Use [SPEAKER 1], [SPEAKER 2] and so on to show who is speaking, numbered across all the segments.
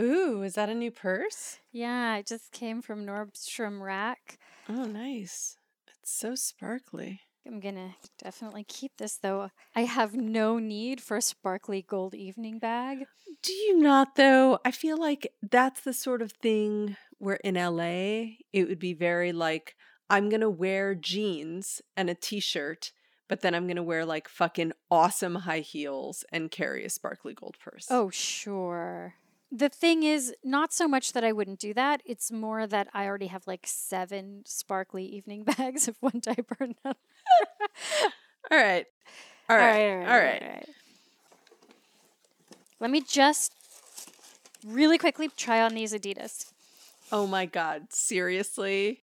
[SPEAKER 1] Ooh, is that a new purse?
[SPEAKER 2] Yeah, it just came from Nordstrom Rack.
[SPEAKER 1] Oh, nice. It's so sparkly.
[SPEAKER 2] I'm gonna definitely keep this though. I have no need for a sparkly gold evening bag.
[SPEAKER 1] Do you not, though? I feel like that's the sort of thing where in LA, it would be very like, I'm going to wear jeans and a t shirt, but then I'm going to wear like fucking awesome high heels and carry a sparkly gold purse.
[SPEAKER 2] Oh, sure. The thing is, not so much that I wouldn't do that. It's more that I already have like seven sparkly evening bags of one type or another.
[SPEAKER 1] all right. All right. All right. All right. All right.
[SPEAKER 2] Let me just really quickly try on these Adidas.
[SPEAKER 1] Oh my God. Seriously?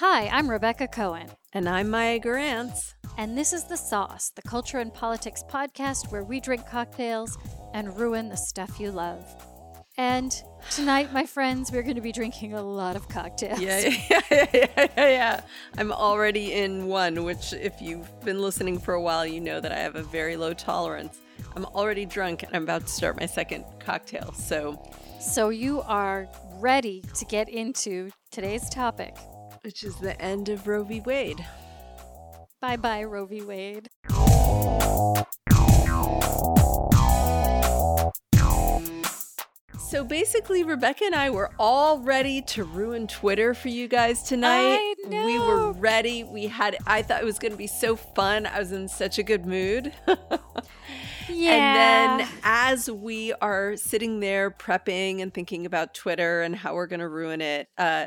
[SPEAKER 2] Hi, I'm Rebecca Cohen.
[SPEAKER 1] And I'm Maya Gurantz.
[SPEAKER 2] And this is The Sauce, the culture and politics podcast where we drink cocktails and ruin the stuff you love. And tonight, my friends, we're going to be drinking a lot of cocktails.
[SPEAKER 1] Yeah, yeah, yeah, yeah, yeah. I'm already in one, which, if you've been listening for a while, you know that I have a very low tolerance. I'm already drunk and I'm about to start my second cocktail. So,
[SPEAKER 2] so you are ready to get into today's topic
[SPEAKER 1] which is the end of Roe v. Wade.
[SPEAKER 2] Bye bye, Roe v. Wade.
[SPEAKER 1] So basically, Rebecca and I were all ready to ruin Twitter for you guys tonight. We were ready. We had, I thought it was going to be so fun. I was in such a good mood.
[SPEAKER 2] yeah.
[SPEAKER 1] And then as we are sitting there prepping and thinking about Twitter and how we're going to ruin it, uh,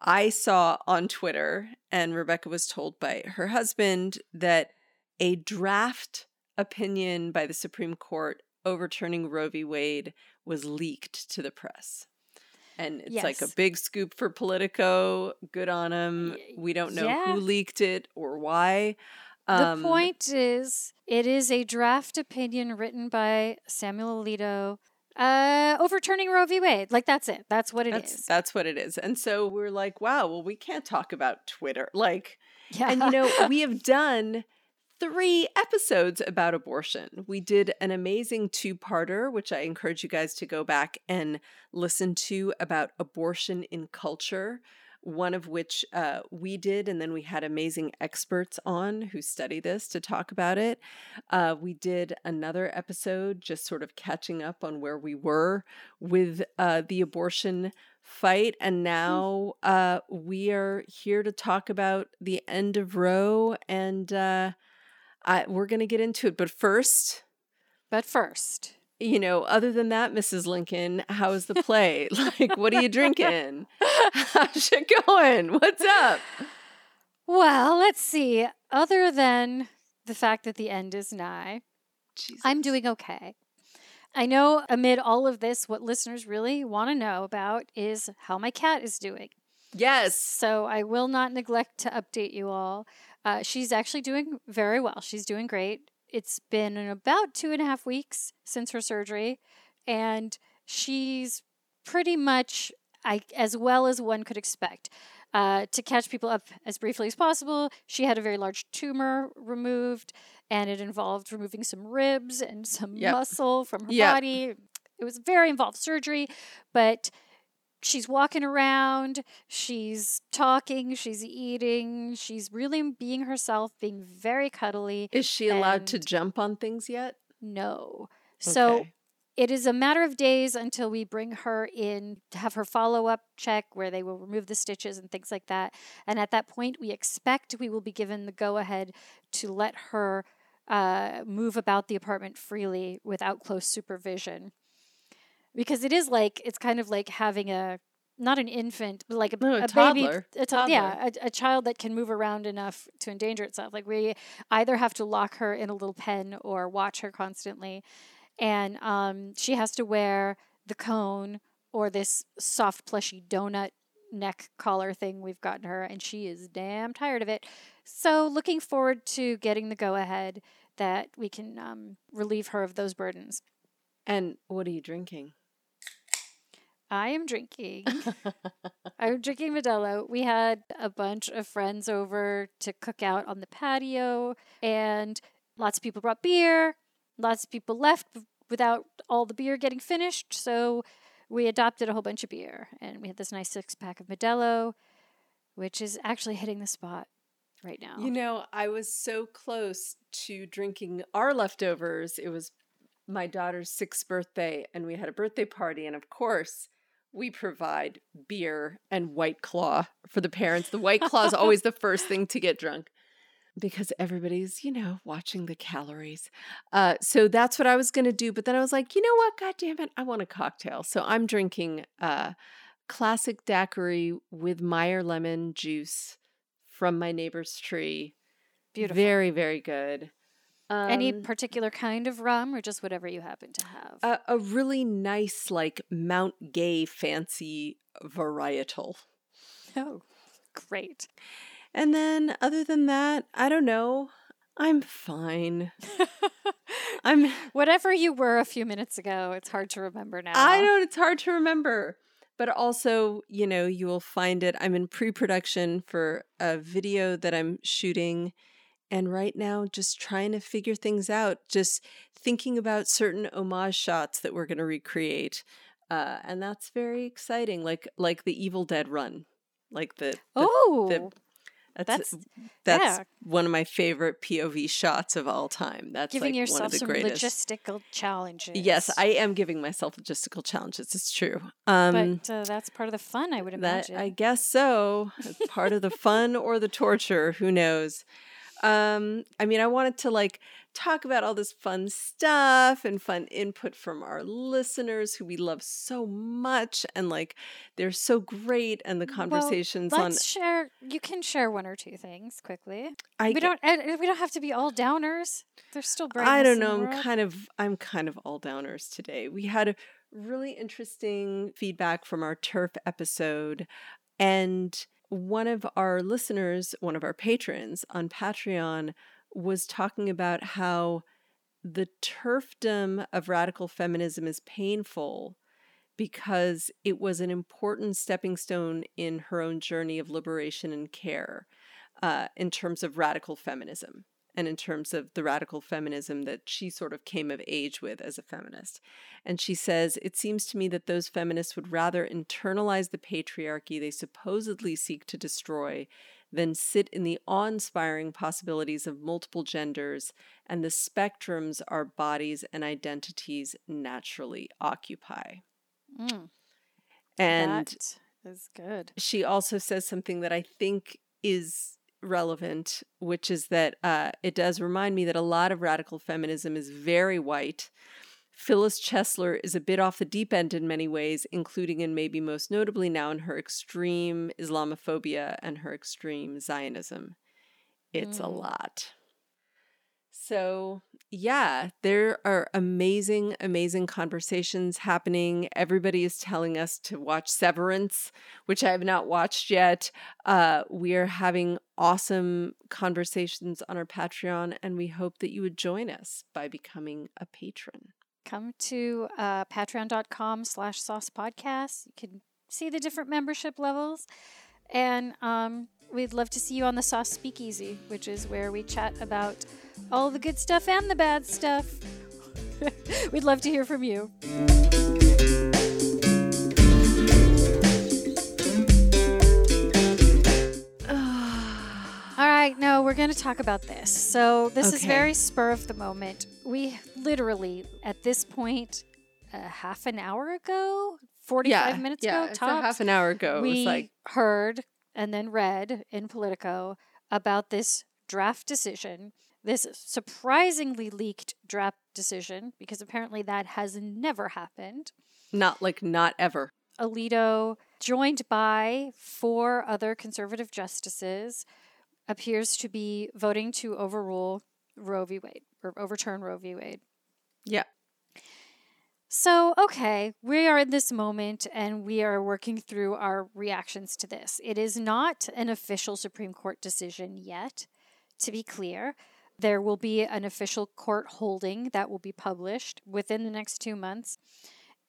[SPEAKER 1] I saw on Twitter, and Rebecca was told by her husband that a draft opinion by the Supreme Court overturning Roe v. Wade was leaked to the press. And it's yes. like a big scoop for Politico. Good on them. We don't know yeah. who leaked it or why.
[SPEAKER 2] Um, the point is, it is a draft opinion written by Samuel Alito uh, overturning Roe v. Wade. Like that's it. That's what it
[SPEAKER 1] that's,
[SPEAKER 2] is.
[SPEAKER 1] that's, what it is. And so we're like, wow, well, we can't talk about Twitter. Like, yeah. and you know, we have done three episodes about abortion. We did an amazing two parter, which I encourage you guys to go back and listen to about abortion in culture one of which uh, we did, and then we had amazing experts on who study this to talk about it. Uh, we did another episode just sort of catching up on where we were with uh, the abortion fight. And hmm. now uh, we are here to talk about the end of Roe, and uh, I, we're going to get into it. But first,
[SPEAKER 2] but first,
[SPEAKER 1] you know, other than that, Mrs. Lincoln, how's the play? like, what are you drinking? How's it going? What's up?
[SPEAKER 2] Well, let's see. Other than the fact that the end is nigh, Jesus. I'm doing okay. I know amid all of this, what listeners really want to know about is how my cat is doing.
[SPEAKER 1] Yes.
[SPEAKER 2] So I will not neglect to update you all. Uh, she's actually doing very well. She's doing great it's been about two and a half weeks since her surgery, and she's pretty much I, as well as one could expect. Uh, to catch people up as briefly as possible, she had a very large tumor removed, and it involved removing some ribs and some yep. muscle from her yep. body. It was very involved surgery, but she's walking around, she's talking, she's eating, she's really being herself, being very cuddly.
[SPEAKER 1] Is she allowed to jump on things yet?
[SPEAKER 2] No. Okay. So it is a matter of days until we bring her in to have her follow up check where they will remove the stitches and things like that. And at that point, we expect we will be given the go ahead to let her uh, move about the apartment freely without close supervision because it is like it's kind of like having a not an infant, but like a,
[SPEAKER 1] no, a,
[SPEAKER 2] a
[SPEAKER 1] toddler.
[SPEAKER 2] baby, a
[SPEAKER 1] toddler.
[SPEAKER 2] yeah, a, a, child that can move around enough to endanger itself. Like we either have to lock her in a little pen or watch her constantly, and um, she has to wear the cone or this soft plushy donut neck collar thing we've gotten her, and she is damn tired of it. So looking forward to getting the go ahead that we can um, relieve her of those burdens.
[SPEAKER 1] And what are you drinking?
[SPEAKER 2] I am drinking. I'm drinking Modelo. We had a bunch of friends over to cook out on the patio, and lots of people brought beer. Lots of people left without all the beer getting finished. So we adopted a whole bunch of beer, and we had this nice six pack of Modelo, which is actually hitting the spot right now.
[SPEAKER 1] You know, I was so close to drinking our leftovers. It was my daughter's sixth birthday, and we had a birthday party, and of course, we provide beer and White Claw for the parents. The White Claw is always the first thing to get drunk because everybody's, you know, watching the calories. Uh, so that's what I was going to do. But then I was like, you know what? God damn it. I want a cocktail. So I'm drinking uh, classic daiquiri with Meyer lemon juice from my neighbor's tree.
[SPEAKER 2] Beautiful.
[SPEAKER 1] Very, very good.
[SPEAKER 2] Um, Any particular kind of rum or just whatever you happen to have?
[SPEAKER 1] A, a really nice, like Mount Gay fancy varietal.
[SPEAKER 2] Oh, great.
[SPEAKER 1] And then, other than that, I don't know. I'm fine.
[SPEAKER 2] I'm whatever you were a few minutes ago. It's hard to remember now.
[SPEAKER 1] I know it's hard to remember. But also, you know, you will find it. I'm in pre production for a video that I'm shooting and right now just trying to figure things out just thinking about certain homage shots that we're going to recreate uh, and that's very exciting like like the evil dead run like the, the
[SPEAKER 2] oh
[SPEAKER 1] the, that's that's, that's yeah. one of my favorite POV shots of all time. That's
[SPEAKER 2] giving
[SPEAKER 1] like
[SPEAKER 2] yourself
[SPEAKER 1] one of the
[SPEAKER 2] some
[SPEAKER 1] greatest.
[SPEAKER 2] logistical challenges.
[SPEAKER 1] Yes, I am giving myself logistical challenges. It's true. Um,
[SPEAKER 2] but uh, that's part of the fun, I would imagine.
[SPEAKER 1] That, I guess so. part of the fun or the torture. Who knows? Um, I mean, I wanted to like talk about all this fun stuff and fun input from our listeners who we love so much and like they're so great and the conversations
[SPEAKER 2] well,
[SPEAKER 1] let's
[SPEAKER 2] on share you can share one or two things quickly. I we don't we don't have to be all downers. There's still
[SPEAKER 1] I don't know. I'm kind of I'm kind of all downers today. We had a really interesting feedback from our TERF episode and one of our listeners, one of our patrons on Patreon, was talking about how the turfdom of radical feminism is painful because it was an important stepping stone in her own journey of liberation and care uh, in terms of radical feminism and in terms of the radical feminism that she sort of came of age with as a feminist. And she says, It seems to me that those feminists would rather internalize the patriarchy they supposedly seek to destroy than sit in the awe inspiring possibilities of multiple genders and the spectrums our bodies and identities naturally occupy.
[SPEAKER 2] Mm.
[SPEAKER 1] And
[SPEAKER 2] that is good.
[SPEAKER 1] She also says something that I think is relevant, which is that uh, it does remind me that a lot of radical feminism is very white. Phyllis Chesler is a bit off the deep end in many ways, including and maybe most notably now in her extreme Islamophobia and her extreme Zionism. It's mm. a lot. So, yeah, there are amazing, amazing conversations happening. Everybody is telling us to watch Severance, which I have not watched yet. Uh, we are having awesome conversations on our Patreon, and we hope that you would join us by becoming a patron.
[SPEAKER 2] Come to uh, patreon.com slash sauce podcast. You can see the different membership levels. And um, we'd love to see you on the Sauce Speakeasy, which is where we chat about all the good stuff and the bad stuff. We'd love to hear from you. Right, no, we're going to talk about this. So, this okay. is very spur of the moment. We literally, at this point, a half an hour ago, 45
[SPEAKER 1] yeah,
[SPEAKER 2] minutes
[SPEAKER 1] yeah,
[SPEAKER 2] ago, tops,
[SPEAKER 1] half an hour ago,
[SPEAKER 2] we
[SPEAKER 1] like...
[SPEAKER 2] heard and then read in Politico about this draft decision this surprisingly leaked draft decision, because apparently that has never happened.
[SPEAKER 1] Not like not ever.
[SPEAKER 2] Alito, joined by four other conservative justices, appears to be voting to overrule Roe v. Wade or overturn Roe v. Wade.
[SPEAKER 1] Yeah.
[SPEAKER 2] So, okay, we are in this moment and we are working through our reactions to this. It is not an official Supreme Court decision yet, to be clear. There will be an official court holding that will be published within the next two months.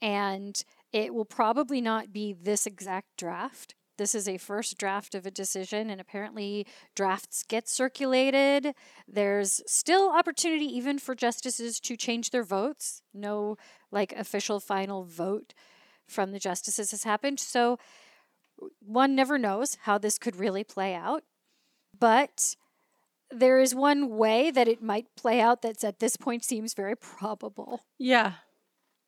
[SPEAKER 2] And It will probably not be this exact draft. This is a first draft of a decision, and apparently drafts get circulated. There's still opportunity even for justices to change their votes. No like official final vote from the justices has happened. So one never knows how this could really play out. But there is one way that it might play out that's at this point seems very probable.
[SPEAKER 1] Yeah.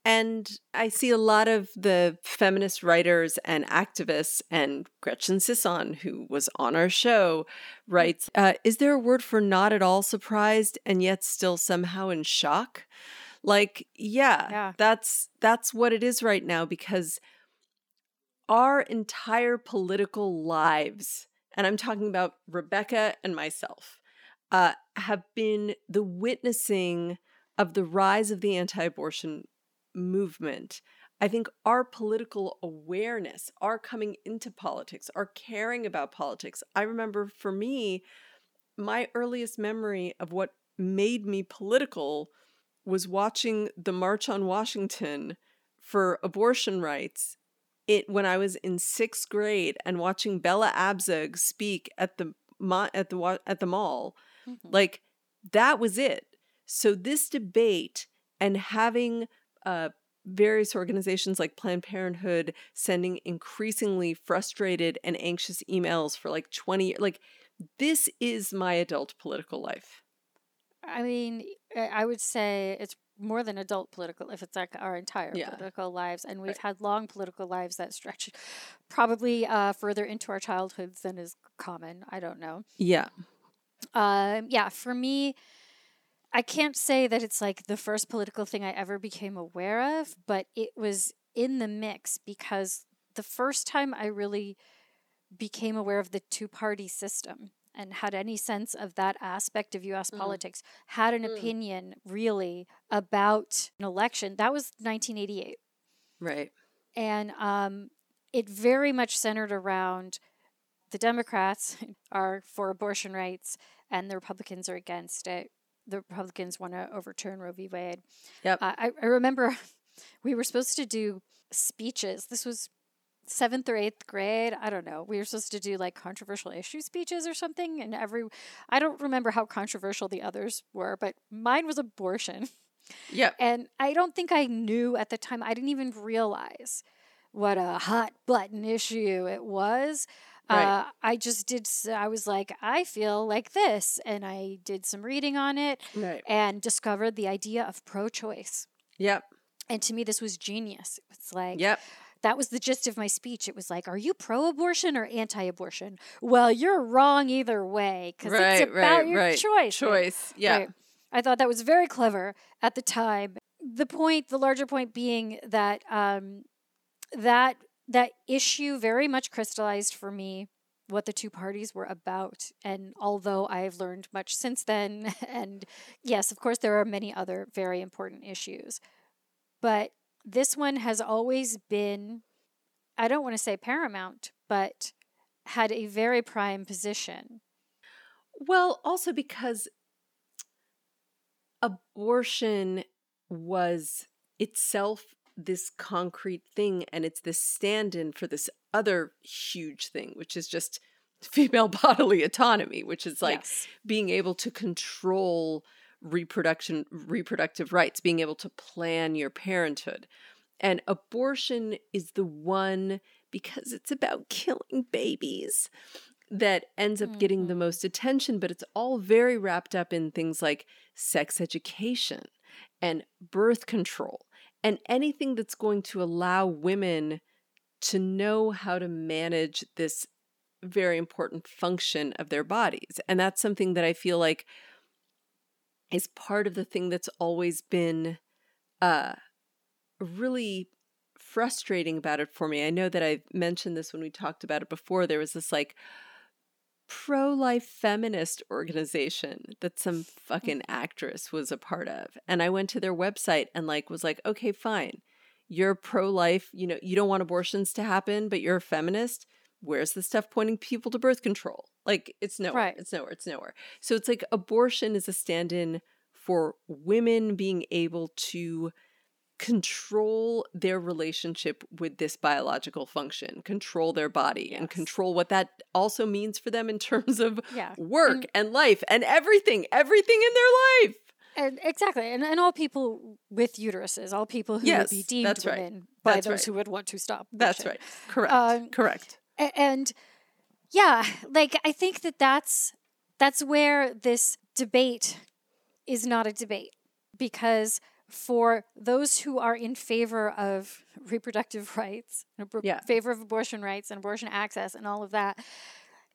[SPEAKER 1] And I see a lot of the feminist writers and activists, and Gretchen Sisson, who was on our show, writes uh, Is there a word for not at all surprised and yet still somehow in shock? Like, yeah, yeah. that's that's what it is right now because our entire political lives, and I'm talking about Rebecca and myself, uh, have been the witnessing of the rise of the anti abortion movement. I think our political awareness, our coming into politics, our caring about politics. I remember for me, my earliest memory of what made me political was watching the March on Washington for abortion rights it when I was in sixth grade and watching Bella Abzug speak at the at the at the mall, mm-hmm. like that was it. So this debate and having uh, various organizations like Planned Parenthood sending increasingly frustrated and anxious emails for like 20 like this is my adult political life.
[SPEAKER 2] I mean, I would say it's more than adult political if it's like our entire yeah. political lives and we've right. had long political lives that stretch probably uh, further into our childhoods than is common i don't know
[SPEAKER 1] yeah
[SPEAKER 2] um, yeah for me i can't say that it's like the first political thing i ever became aware of but it was in the mix because the first time i really became aware of the two party system and had any sense of that aspect of US mm. politics, had an mm. opinion really about an election, that was 1988.
[SPEAKER 1] Right.
[SPEAKER 2] And um, it very much centered around the Democrats are for abortion rights and the Republicans are against it. The Republicans want to overturn Roe v. Wade.
[SPEAKER 1] Yep.
[SPEAKER 2] Uh, I, I remember we were supposed to do speeches. This was seventh or eighth grade. I don't know. We were supposed to do like controversial issue speeches or something. And every, I don't remember how controversial the others were, but mine was abortion.
[SPEAKER 1] Yeah.
[SPEAKER 2] And I don't think I knew at the time, I didn't even realize what a hot button issue it was. Right. Uh, I just did, I was like, I feel like this. And I did some reading on it
[SPEAKER 1] right.
[SPEAKER 2] and discovered the idea of pro choice.
[SPEAKER 1] Yep.
[SPEAKER 2] And to me, this was genius. It's like,
[SPEAKER 1] yep
[SPEAKER 2] that was the gist of my speech. It was like, are you pro abortion or anti abortion? Well, you're wrong either way because right, it's about right, your right. choice.
[SPEAKER 1] Choice. Yeah.
[SPEAKER 2] I thought that was very clever at the time. The point, the larger point being that um, that that issue very much crystallized for me what the two parties were about. And although I've learned much since then, and yes, of course, there are many other very important issues, but this one has always been, I don't want to say paramount, but had a very prime position.
[SPEAKER 1] Well, also because abortion was itself this concrete thing and it's this stand in for this other huge thing, which is just female bodily autonomy, which is like yes. being able to control reproduction reproductive rights being able to plan your parenthood and abortion is the one because it's about killing babies that ends up getting the mm-hmm. most attention but it's all very wrapped up in things like sex education and birth control and anything that's going to allow women to know how to manage this very important function of their bodies and that's something that i feel like is part of the thing that's always been uh, really frustrating about it for me. I know that I've mentioned this when we talked about it before. There was this like pro life feminist organization that some fucking mm. actress was a part of. And I went to their website and like was like, okay, fine. You're pro life, you know, you don't want abortions to happen, but you're a feminist. Where's the stuff pointing people to birth control? Like it's nowhere. Right. It's nowhere. It's nowhere. So it's like abortion is a stand in for women being able to control their relationship with this biological function, control their body, yes. and control what that also means for them in terms of yeah. work and, and life and everything, everything in their life.
[SPEAKER 2] And exactly, and, and all people with uteruses, all people who yes, would be deemed women right. by that's those right. who would want to stop.
[SPEAKER 1] That's right. Correct. Um, Correct.
[SPEAKER 2] And yeah, like I think that that's that's where this debate is not a debate because for those who are in favor of reproductive rights, in yeah. favor of abortion rights and abortion access and all of that,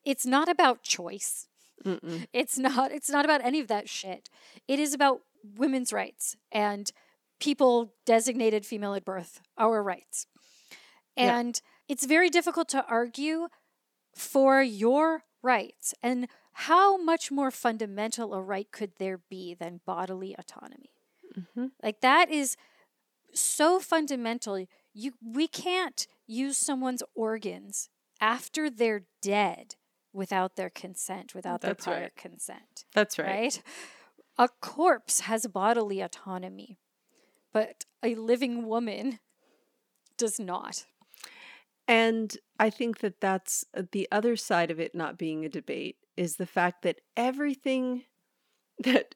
[SPEAKER 2] it's not about choice. Mm-mm. It's not. It's not about any of that shit. It is about women's rights and people designated female at birth, our rights. And yeah. it's very difficult to argue for your rights. And how much more fundamental a right could there be than bodily autonomy? Mm-hmm. Like that is so fundamental. You we can't use someone's organs after they're dead without their consent, without That's their prior right. consent.
[SPEAKER 1] That's right.
[SPEAKER 2] Right? A corpse has bodily autonomy, but a living woman does not.
[SPEAKER 1] And I think that that's uh, the other side of it not being a debate is the fact that everything that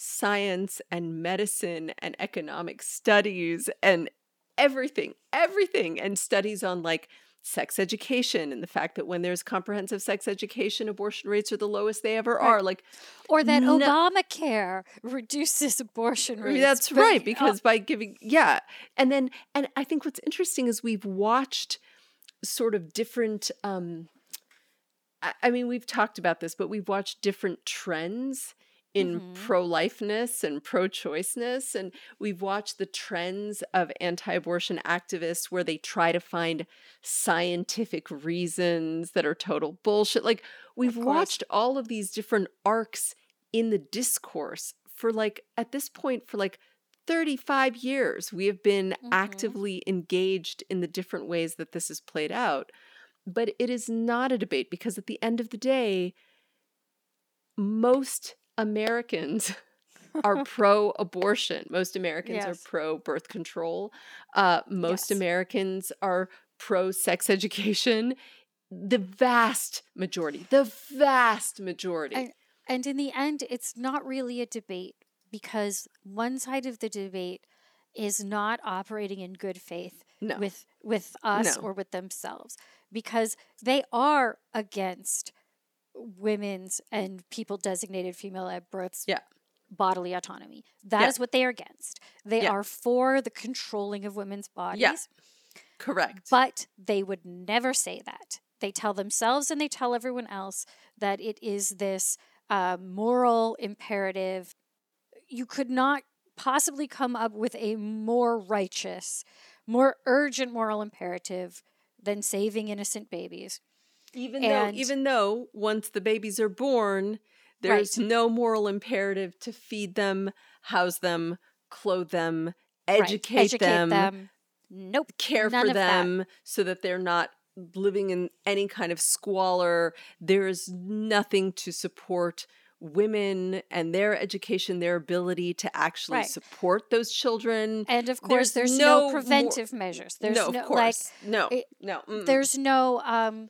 [SPEAKER 1] science and medicine and economic studies and everything, everything, and studies on like sex education and the fact that when there's comprehensive sex education, abortion rates are the lowest they ever right. are. Like,
[SPEAKER 2] or that no- Obamacare reduces abortion rates.
[SPEAKER 1] That's but, right, because by giving, yeah, and then, and I think what's interesting is we've watched sort of different. um I mean, we've talked about this, but we've watched different trends in mm-hmm. pro-lifeness and pro-choiceness and we've watched the trends of anti-abortion activists where they try to find scientific reasons that are total bullshit like we've watched all of these different arcs in the discourse for like at this point for like 35 years we have been mm-hmm. actively engaged in the different ways that this is played out but it is not a debate because at the end of the day most Americans are pro abortion. Most Americans yes. are pro birth control. Uh, most yes. Americans are pro sex education. The vast majority, the vast majority.
[SPEAKER 2] And, and in the end, it's not really a debate because one side of the debate is not operating in good faith no. with with us no. or with themselves because they are against women's and people designated female at births
[SPEAKER 1] yeah.
[SPEAKER 2] bodily autonomy. That yeah. is what they are against. They yeah. are for the controlling of women's bodies.
[SPEAKER 1] Yeah. Correct.
[SPEAKER 2] But they would never say that. They tell themselves and they tell everyone else that it is this uh, moral imperative. You could not possibly come up with a more righteous, more urgent moral imperative than saving innocent babies.
[SPEAKER 1] Even and, though even though once the babies are born, there's right. no moral imperative to feed them, house them, clothe them, educate,
[SPEAKER 2] right. educate
[SPEAKER 1] them,
[SPEAKER 2] them, Nope.
[SPEAKER 1] Care for them that. so that they're not living in any kind of squalor. There is nothing to support women and their education, their ability to actually right. support those children.
[SPEAKER 2] And of course, there's, there's no, no, preventive measures. There's
[SPEAKER 1] no,
[SPEAKER 2] no
[SPEAKER 1] like no, it, no.
[SPEAKER 2] Mm-mm. There's no um,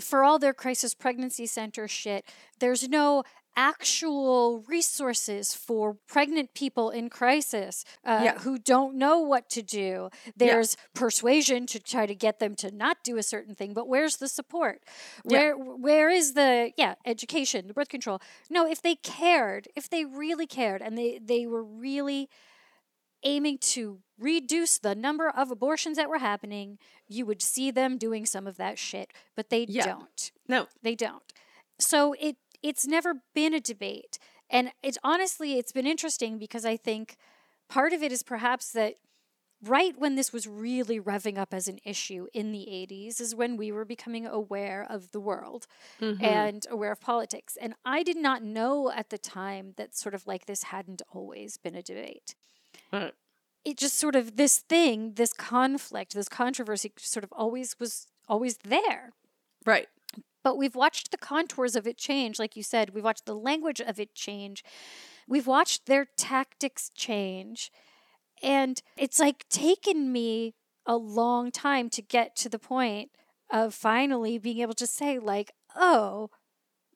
[SPEAKER 2] for all their crisis pregnancy center shit, there's no actual resources for pregnant people in crisis uh, yeah. who don't know what to do. There's yeah. persuasion to try to get them to not do a certain thing, but where's the support? Where yeah. where is the yeah education, the birth control? No, if they cared, if they really cared, and they they were really aiming to reduce the number of abortions that were happening, you would see them doing some of that shit, but they yeah. don't.
[SPEAKER 1] No,
[SPEAKER 2] they don't. So it it's never been a debate. And it's honestly it's been interesting because I think part of it is perhaps that right when this was really revving up as an issue in the 80s is when we were becoming aware of the world mm-hmm. and aware of politics. And I did not know at the time that sort of like this hadn't always been a debate. Right it just sort of this thing, this conflict, this controversy sort of always was always there.
[SPEAKER 1] Right.
[SPEAKER 2] But we've watched the contours of it change, like you said. We've watched the language of it change. We've watched their tactics change. And it's like taken me a long time to get to the point of finally being able to say, like, oh,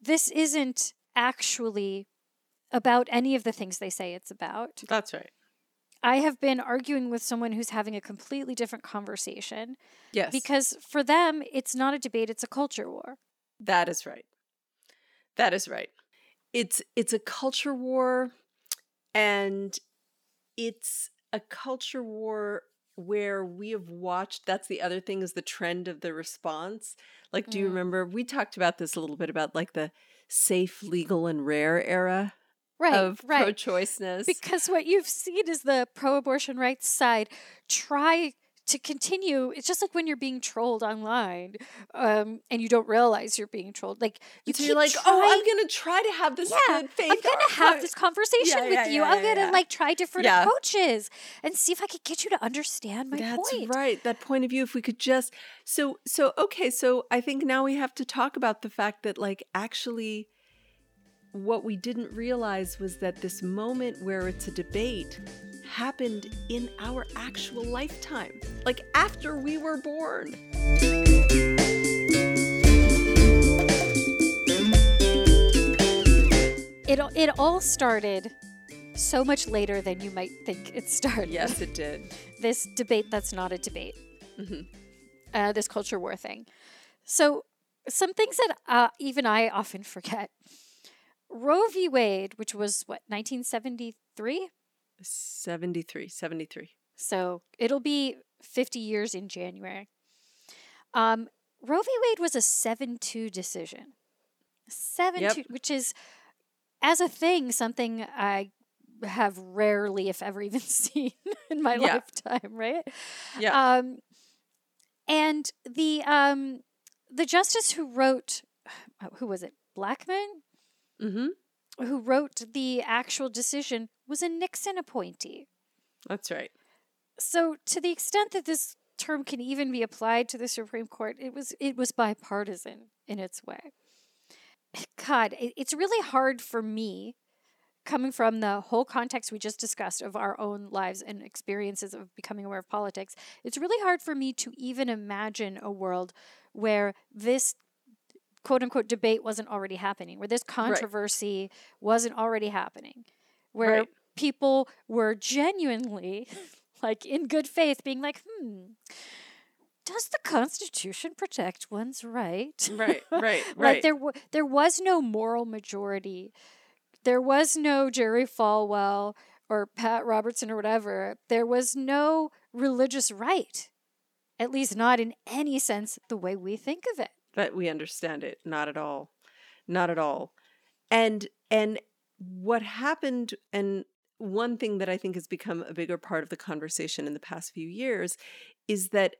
[SPEAKER 2] this isn't actually about any of the things they say it's about.
[SPEAKER 1] That's right.
[SPEAKER 2] I have been arguing with someone who's having a completely different conversation.
[SPEAKER 1] Yes.
[SPEAKER 2] Because for them, it's not a debate, it's a culture war.
[SPEAKER 1] That is right. That is right. It's it's a culture war and it's a culture war where we have watched that's the other thing is the trend of the response. Like do you mm. remember we talked about this a little bit about like the safe, legal and rare era
[SPEAKER 2] right,
[SPEAKER 1] of
[SPEAKER 2] right.
[SPEAKER 1] pro-choiceness.
[SPEAKER 2] Because what you've seen is the pro-abortion rights side try to continue. It's just like when you're being trolled online, um, and you don't realize you're being trolled. Like you
[SPEAKER 1] so you're like,
[SPEAKER 2] trying,
[SPEAKER 1] oh, I'm gonna try to have this
[SPEAKER 2] yeah,
[SPEAKER 1] good faith.
[SPEAKER 2] I'm gonna have this conversation
[SPEAKER 1] yeah,
[SPEAKER 2] with
[SPEAKER 1] yeah,
[SPEAKER 2] you.
[SPEAKER 1] Yeah,
[SPEAKER 2] I'm gonna like try different approaches and see if I could get you to understand my
[SPEAKER 1] That's
[SPEAKER 2] point.
[SPEAKER 1] Right. That point of view. If we could just so so okay. So I think now we have to talk about the fact that like actually what we didn't realize was that this moment where it's a debate happened in our actual lifetime, like after we were born.
[SPEAKER 2] It, it all started so much later than you might think it started.
[SPEAKER 1] Yes, it did.
[SPEAKER 2] this debate that's not a debate. Mm-hmm. Uh, this culture war thing. So, some things that uh, even I often forget Roe v. Wade, which was what, 1973?
[SPEAKER 1] 73, 73.
[SPEAKER 2] So it'll be 50 years in January. Um, Roe v. Wade was a 7 2 decision. 7 yep. 2, which is, as a thing, something I have rarely, if ever, even seen in my yeah. lifetime, right?
[SPEAKER 1] Yeah.
[SPEAKER 2] Um, and the um, the justice who wrote, who was it? Blackmun?
[SPEAKER 1] Mm-hmm.
[SPEAKER 2] who wrote the actual decision, was a Nixon appointee.
[SPEAKER 1] That's right.
[SPEAKER 2] So, to the extent that this term can even be applied to the Supreme Court, it was it was bipartisan in its way. God, it, it's really hard for me, coming from the whole context we just discussed of our own lives and experiences of becoming aware of politics. It's really hard for me to even imagine a world where this quote unquote debate wasn't already happening, where this controversy right. wasn't already happening, where right. people were genuinely, like in good faith, being like, hmm, does the Constitution protect one's right?
[SPEAKER 1] Right, right, right.
[SPEAKER 2] like there, w- there was no moral majority. There was no Jerry Falwell or Pat Robertson or whatever. There was no religious right, at least not in any sense the way we think of it
[SPEAKER 1] that we understand it not at all not at all. And and what happened and one thing that i think has become a bigger part of the conversation in the past few years is that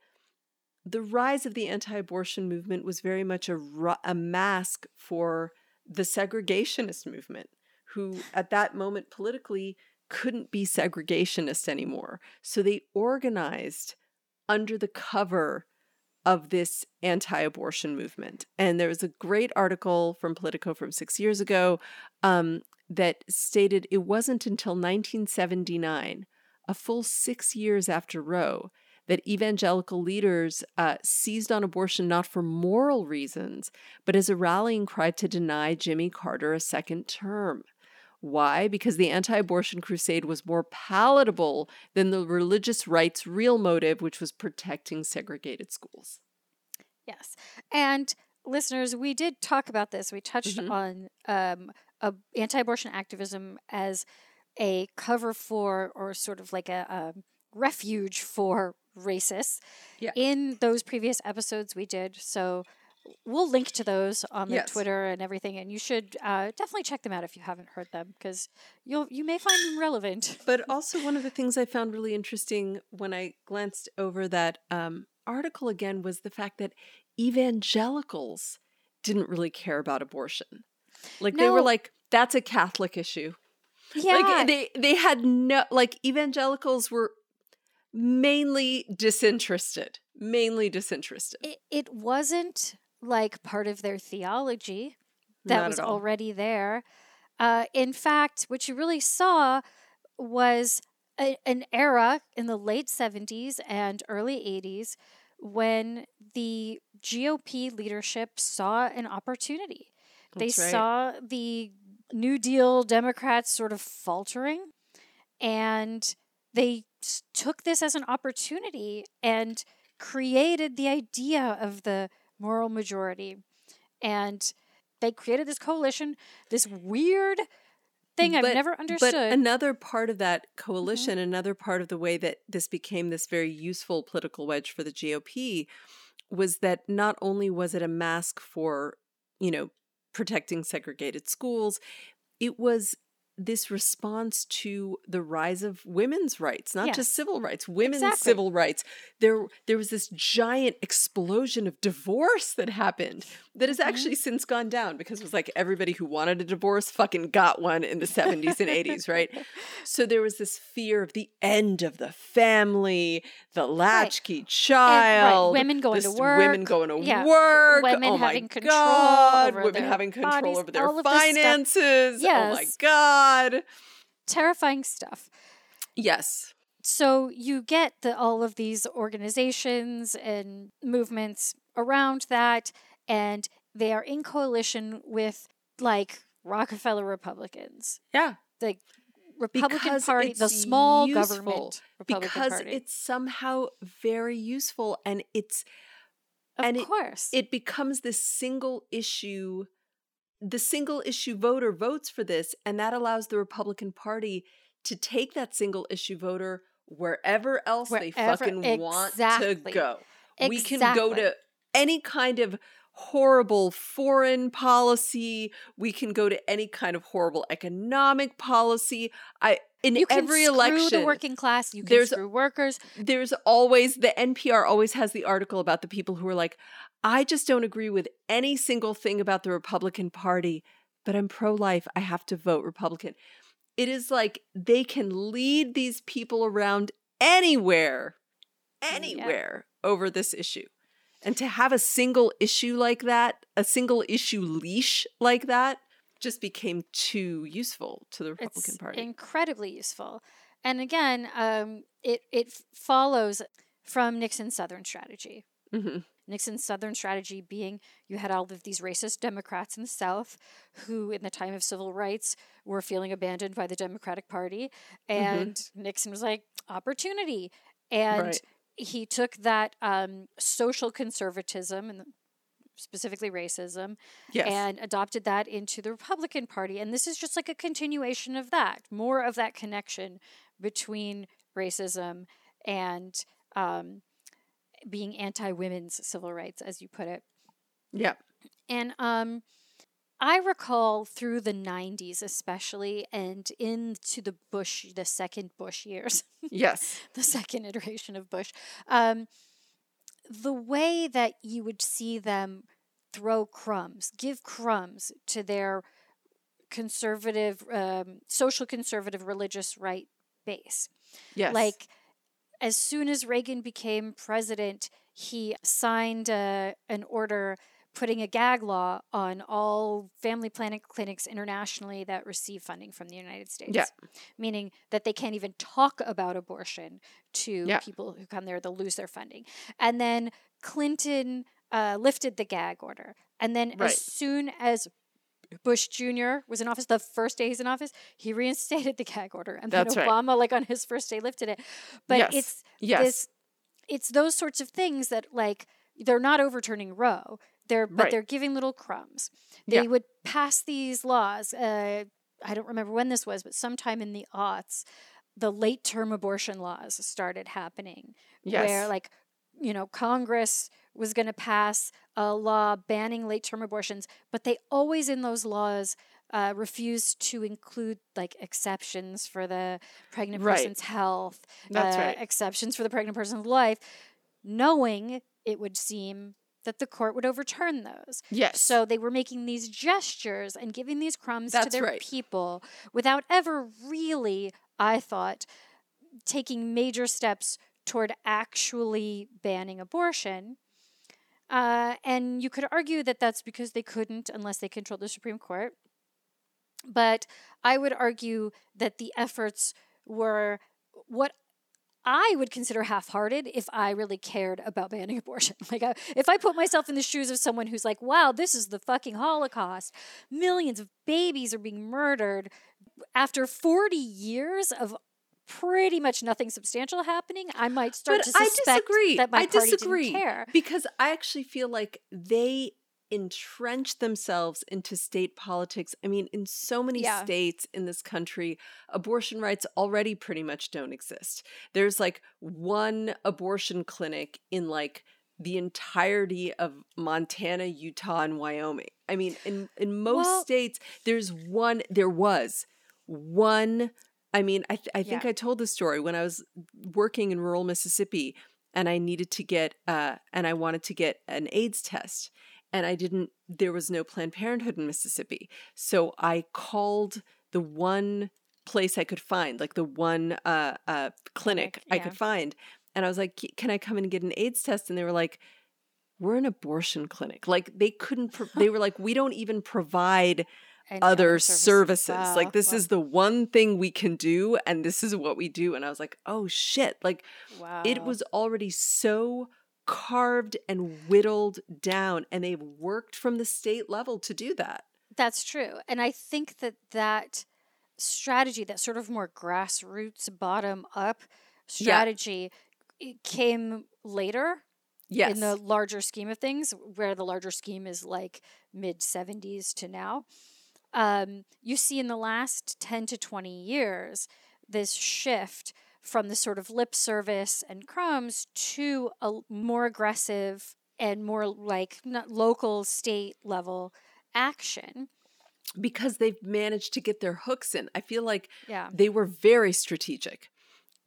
[SPEAKER 1] the rise of the anti-abortion movement was very much a, a mask for the segregationist movement who at that moment politically couldn't be segregationist anymore. So they organized under the cover of this anti abortion movement. And there was a great article from Politico from six years ago um, that stated it wasn't until 1979, a full six years after Roe, that evangelical leaders uh, seized on abortion not for moral reasons, but as a rallying cry to deny Jimmy Carter a second term. Why? Because the anti abortion crusade was more palatable than the religious right's real motive, which was protecting segregated schools.
[SPEAKER 2] Yes. And listeners, we did talk about this. We touched mm-hmm. on um, anti abortion activism as a cover for, or sort of like a, a refuge for racists
[SPEAKER 1] yeah.
[SPEAKER 2] in those previous episodes we did. So we'll link to those on the yes. Twitter and everything, and you should uh, definitely check them out if you haven't heard them because you'll you may find them relevant.
[SPEAKER 1] But also, one of the things I found really interesting when I glanced over that um, article again was the fact that evangelicals didn't really care about abortion. Like no. they were like, "That's a Catholic issue."
[SPEAKER 2] Yeah,
[SPEAKER 1] like they they had no like evangelicals were mainly disinterested mainly disinterested
[SPEAKER 2] it, it wasn't like part of their theology that Not was already there. Uh, in fact, what you really saw was a, an era in the late 70s and early 80s when the GOP leadership saw an opportunity. That's they right. saw the New Deal Democrats sort of faltering and they took this as an opportunity and created the idea of the moral majority. And they created this coalition, this weird thing I've never understood.
[SPEAKER 1] But another part of that mm-hmm. coalition, mm-hmm. another part of the way that this became this very useful political wedge for the GOP was that not only was it a mask for, you know, protecting segregated schools, it was this response to the rise of women's rights, not yes. just civil rights, women's exactly. civil rights. There, there was this giant explosion of divorce that happened that has mm-hmm. actually since gone down because it was like everybody who wanted a divorce fucking got one in the 70s and 80s, right? So there was this fear of the end of the family, the latchkey right. child,
[SPEAKER 2] and, right. women going to work,
[SPEAKER 1] women going to yeah. work,
[SPEAKER 2] women
[SPEAKER 1] oh
[SPEAKER 2] having
[SPEAKER 1] my
[SPEAKER 2] control
[SPEAKER 1] God,
[SPEAKER 2] women
[SPEAKER 1] having control
[SPEAKER 2] bodies,
[SPEAKER 1] over their finances. Yes. Oh my God. God.
[SPEAKER 2] Terrifying stuff.
[SPEAKER 1] Yes.
[SPEAKER 2] So you get the, all of these organizations and movements around that, and they are in coalition with like Rockefeller Republicans.
[SPEAKER 1] Yeah.
[SPEAKER 2] The Republican because Party, the small useful, government Republican
[SPEAKER 1] because
[SPEAKER 2] Party.
[SPEAKER 1] it's somehow very useful and it's
[SPEAKER 2] of
[SPEAKER 1] and
[SPEAKER 2] course
[SPEAKER 1] it, it becomes this single issue the single issue voter votes for this, and that allows the Republican Party to take that single issue voter wherever else wherever, they fucking exactly. want to go. Exactly. We can go to any kind of horrible foreign policy. We can go to any kind of horrible economic policy. I in
[SPEAKER 2] you
[SPEAKER 1] every election,
[SPEAKER 2] the working class. You can there's, screw workers.
[SPEAKER 1] There's always the NPR always has the article about the people who are like, I just don't agree with any single thing about the Republican Party, but I'm pro life. I have to vote Republican. It is like they can lead these people around anywhere, anywhere yeah. over this issue. And to have a single issue like that, a single issue leash like that, just became too useful to the Republican
[SPEAKER 2] it's
[SPEAKER 1] Party.
[SPEAKER 2] Incredibly useful. And again, um, it, it follows from Nixon's Southern strategy. Mm-hmm. Nixon's Southern strategy being you had all of these racist Democrats in the South who, in the time of civil rights, were feeling abandoned by the Democratic Party. Mm-hmm. And mm-hmm. Nixon was like, opportunity. And right. he took that um, social conservatism and specifically racism yes. and adopted that into the Republican Party. And this is just like a continuation of that, more of that connection between racism and. Um, being anti women's civil rights, as you put it.
[SPEAKER 1] Yeah.
[SPEAKER 2] And um, I recall through the 90s, especially, and into the Bush, the second Bush years.
[SPEAKER 1] Yes.
[SPEAKER 2] the second iteration of Bush. Um, the way that you would see them throw crumbs, give crumbs to their conservative, um, social conservative religious right base.
[SPEAKER 1] Yes.
[SPEAKER 2] Like, as soon as Reagan became president, he signed a, an order putting a gag law on all family planning clinics internationally that receive funding from the United States.
[SPEAKER 1] Yeah.
[SPEAKER 2] Meaning that they can't even talk about abortion to yeah. people who come there, they'll lose their funding. And then Clinton uh, lifted the gag order. And then right. as soon as Bush Jr. was in office, the first day he's in office, he reinstated the gag order, and That's then Obama, right. like on his first day, lifted it. But yes. it's yes. this, it's those sorts of things that like they're not overturning Roe. They're but right. they're giving little crumbs. They yeah. would pass these laws. Uh, I don't remember when this was, but sometime in the aughts, the late term abortion laws started happening. Yes. Where like you know Congress was going to pass a law banning late term abortions, but they always in those laws uh, refused to include like exceptions for the pregnant right. person's health,
[SPEAKER 1] That's
[SPEAKER 2] uh,
[SPEAKER 1] right.
[SPEAKER 2] exceptions for the pregnant person's life, knowing it would seem that the court would overturn those.
[SPEAKER 1] Yes.
[SPEAKER 2] So they were making these gestures and giving these crumbs
[SPEAKER 1] That's
[SPEAKER 2] to their
[SPEAKER 1] right.
[SPEAKER 2] people without ever really, I thought, taking major steps toward actually banning abortion. Uh, and you could argue that that's because they couldn't unless they controlled the Supreme Court. But I would argue that the efforts were what I would consider half hearted if I really cared about banning abortion. Like, I, if I put myself in the shoes of someone who's like, wow, this is the fucking Holocaust. Millions of babies are being murdered after 40 years of pretty much nothing substantial happening, I might start but to suspect I disagree. that my I party disagree didn't care.
[SPEAKER 1] Because I actually feel like they entrench themselves into state politics. I mean, in so many yeah. states in this country, abortion rights already pretty much don't exist. There's like one abortion clinic in like the entirety of Montana, Utah, and Wyoming. I mean, in in most well, states, there's one. There was one. I mean, I th- I think yeah. I told the story when I was working in rural Mississippi, and I needed to get uh, and I wanted to get an AIDS test, and I didn't, there was no Planned Parenthood in Mississippi. So I called the one place I could find, like the one uh, uh, clinic yeah. I could find. And I was like, can I come and get an AIDS test? And they were like, we're an abortion clinic. Like they couldn't, pro- they were like, we don't even provide other services. Wow. Like this wow. is the one thing we can do and this is what we do. And I was like, oh shit. Like wow. it was already so carved and whittled down and they've worked from the state level to do that
[SPEAKER 2] that's true and i think that that strategy that sort of more grassroots bottom up strategy yeah. came later yes. in the larger scheme of things where the larger scheme is like mid 70s to now um, you see in the last 10 to 20 years this shift from the sort of lip service and crumbs to a more aggressive and more like local state level action
[SPEAKER 1] because they've managed to get their hooks in. I feel like yeah. they were very strategic.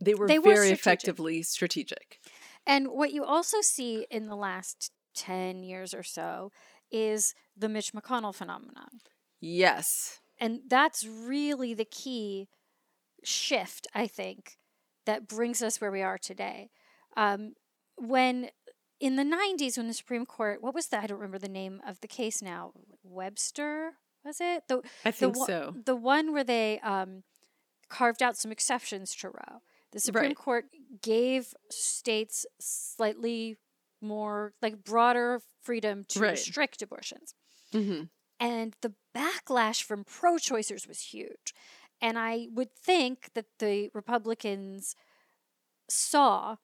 [SPEAKER 1] They were they very were strategic. effectively strategic.
[SPEAKER 2] And what you also see in the last 10 years or so is the Mitch McConnell phenomenon.
[SPEAKER 1] Yes.
[SPEAKER 2] And that's really the key shift, I think, that brings us where we are today. Um, when in the 90s, when the Supreme Court, what was that? I don't remember the name of the case now. Webster, was it?
[SPEAKER 1] The, I think
[SPEAKER 2] the,
[SPEAKER 1] so.
[SPEAKER 2] The one where they um, carved out some exceptions to Roe. The Supreme right. Court gave states slightly more, like broader freedom to right. restrict abortions. Mm-hmm. And the backlash from pro choicers was huge. And I would think that the Republicans saw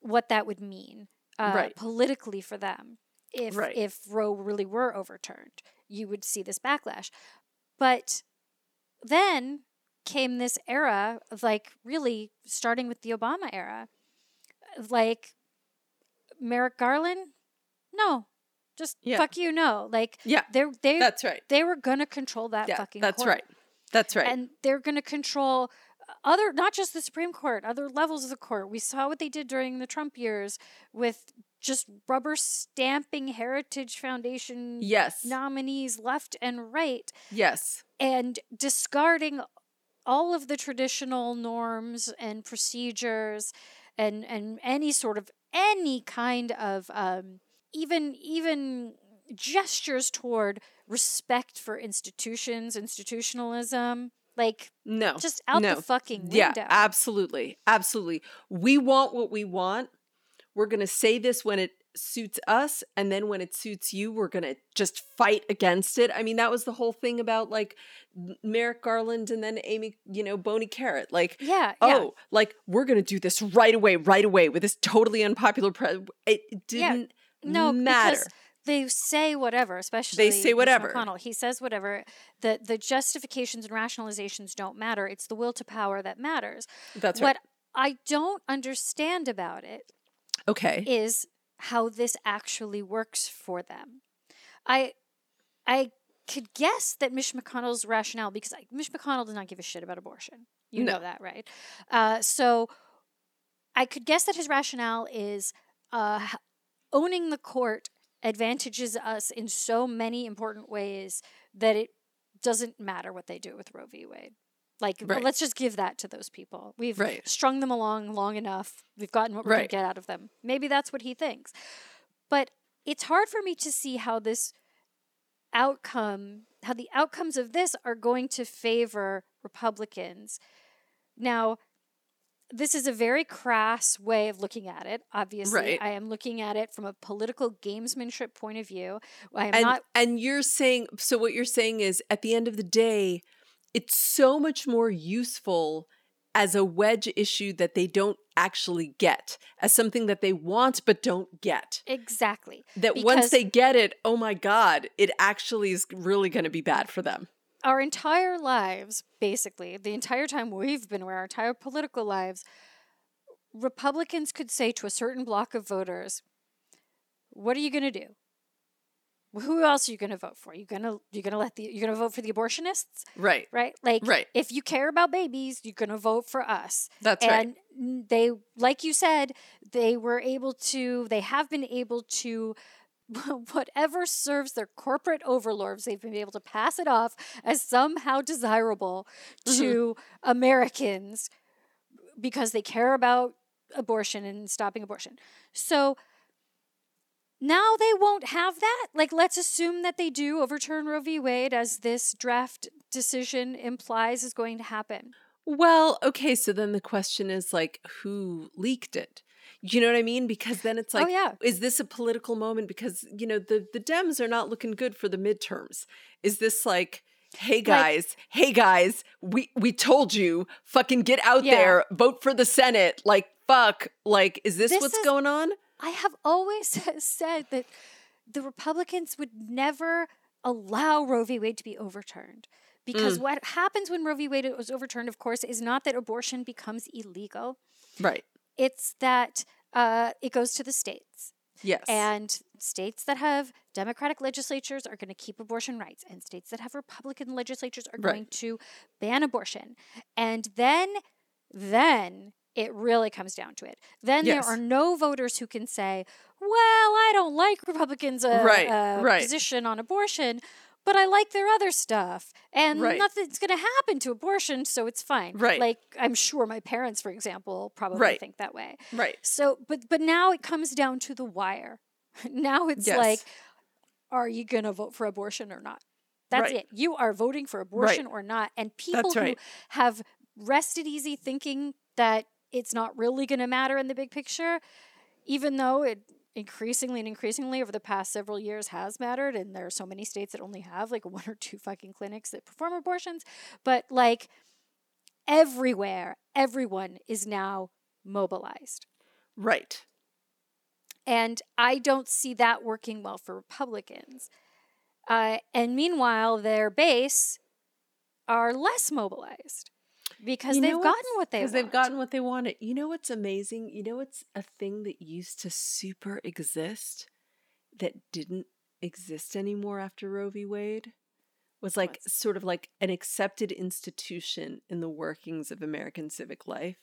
[SPEAKER 2] what that would mean uh, right. politically for them if right. if Roe really were overturned. You would see this backlash. But then came this era of like really starting with the Obama era. Like Merrick Garland, no, just yeah. fuck you, no. Like
[SPEAKER 1] yeah,
[SPEAKER 2] they they
[SPEAKER 1] that's right.
[SPEAKER 2] They were gonna control that yeah, fucking.
[SPEAKER 1] That's
[SPEAKER 2] court.
[SPEAKER 1] right. That's right.
[SPEAKER 2] And they're going to control other not just the Supreme Court, other levels of the court. We saw what they did during the Trump years with just rubber stamping Heritage Foundation
[SPEAKER 1] yes.
[SPEAKER 2] nominees left and right.
[SPEAKER 1] Yes.
[SPEAKER 2] And discarding all of the traditional norms and procedures and and any sort of any kind of um, even even gestures toward respect for institutions, institutionalism. Like
[SPEAKER 1] no,
[SPEAKER 2] just out
[SPEAKER 1] no.
[SPEAKER 2] the fucking window.
[SPEAKER 1] Yeah, absolutely, absolutely. We want what we want. We're gonna say this when it suits us, and then when it suits you, we're gonna just fight against it. I mean, that was the whole thing about like Merrick Garland and then Amy, you know, Boney Carrot. Like,
[SPEAKER 2] yeah,
[SPEAKER 1] oh,
[SPEAKER 2] yeah.
[SPEAKER 1] like we're gonna do this right away, right away with this totally unpopular. Pre- it didn't yeah. No, matter. Because-
[SPEAKER 2] they say whatever, especially
[SPEAKER 1] they say whatever.
[SPEAKER 2] McConnell. He says whatever. The the justifications and rationalizations don't matter. It's the will to power that matters.
[SPEAKER 1] That's
[SPEAKER 2] right. What I don't understand about it,
[SPEAKER 1] okay,
[SPEAKER 2] is how this actually works for them. I I could guess that Mitch McConnell's rationale, because I, Mitch McConnell does not give a shit about abortion. You no. know that, right? Uh, so I could guess that his rationale is uh, owning the court advantages us in so many important ways that it doesn't matter what they do with Roe v. Wade. Like, right. let's just give that to those people. We've right. strung them along long enough. We've gotten what we're right. going to get out of them. Maybe that's what he thinks. But it's hard for me to see how this outcome, how the outcomes of this are going to favor Republicans. Now, this is a very crass way of looking at it. Obviously,
[SPEAKER 1] Right.
[SPEAKER 2] I am looking at it from a political gamesmanship point of view. I am
[SPEAKER 1] and
[SPEAKER 2] not
[SPEAKER 1] and you're saying so what you're saying is at the end of the day it's so much more useful as a wedge issue that they don't actually get as something that they want but don't get
[SPEAKER 2] exactly.
[SPEAKER 1] that once they get it oh my god it actually is really going to be bad for them
[SPEAKER 2] our entire lives, basically, the entire time we've been aware, our entire political lives, Republicans could say to a certain block of voters, "What are you going to do? Who else are you going to vote for? You going to you going to let the you're going to vote for the abortionists,
[SPEAKER 1] right
[SPEAKER 2] right? Like,
[SPEAKER 1] Right.
[SPEAKER 2] if you care about babies, you're going to vote for us."
[SPEAKER 1] that's right
[SPEAKER 2] and they like you said they were able to they have been able to whatever serves their corporate overlords they've been able to pass it off as somehow desirable
[SPEAKER 1] Mm-hmm.
[SPEAKER 2] to americans because they care about abortion and stopping abortion so now they won't have that like let's assume that they do overturn roe v wade as this draft decision implies is going to happen
[SPEAKER 1] Well, okay, so then the question is like who leaked it? You know what I mean? Because then it's like
[SPEAKER 2] oh yeah
[SPEAKER 1] is this a political moment because you know the the Dems are not looking good for the midterms. Is this like hey guys, hey guys, we we told you fucking get out
[SPEAKER 2] Yeah.
[SPEAKER 1] there, vote for the Senate. Like fuck, like is this,
[SPEAKER 2] This
[SPEAKER 1] what's
[SPEAKER 2] is-
[SPEAKER 1] going on?
[SPEAKER 2] I have always said that the Republicans would never allow Roe v. Wade to be overturned.
[SPEAKER 1] Mm.
[SPEAKER 2] Because what happens when Roe v. Wade was overturned, of course, is not that abortion becomes illegal.
[SPEAKER 1] Right.
[SPEAKER 2] It's that uh, it goes to the states.
[SPEAKER 1] Yes.
[SPEAKER 2] And states that have Democratic legislatures are going to keep abortion rights, and states that have Republican legislatures are
[SPEAKER 1] Right.
[SPEAKER 2] going to ban abortion. And then, then it really comes down to it. Then
[SPEAKER 1] Yes.
[SPEAKER 2] there are no voters who can say, "Well, I don't like Republicans' uh,
[SPEAKER 1] Right,
[SPEAKER 2] uh,
[SPEAKER 1] right.
[SPEAKER 2] position on abortion." But I like their other stuff, and
[SPEAKER 1] Right.
[SPEAKER 2] nothing's going to happen to abortion, so it's fine.
[SPEAKER 1] Right.
[SPEAKER 2] Like I'm sure my parents, for example, probably
[SPEAKER 1] Right.
[SPEAKER 2] think that way.
[SPEAKER 1] right.
[SPEAKER 2] So, but but now it comes down to the wire. now it's
[SPEAKER 1] Yes.
[SPEAKER 2] like, are you going to vote for abortion or not? That's
[SPEAKER 1] Right.
[SPEAKER 2] it. You are voting for abortion or not. And people who have rested easy thinking that it's not really going to matter in the big picture, even though it increasingly and increasingly over the past several years has mattered and there are so many states that only have like one or two fucking clinics that perform abortions but like everywhere everyone is now mobilized
[SPEAKER 1] Right.
[SPEAKER 2] and I don't see that working well for Republicans. Uh, and meanwhile, their base are less mobilized because
[SPEAKER 1] You
[SPEAKER 2] they've gotten what they want.
[SPEAKER 1] Because they've gotten what they wanted. You know what's amazing? You know what's a thing that used to super exist that didn't exist anymore after Roe v. Wade? Was like
[SPEAKER 2] What's-
[SPEAKER 1] sort of like an accepted institution in the workings of American civic life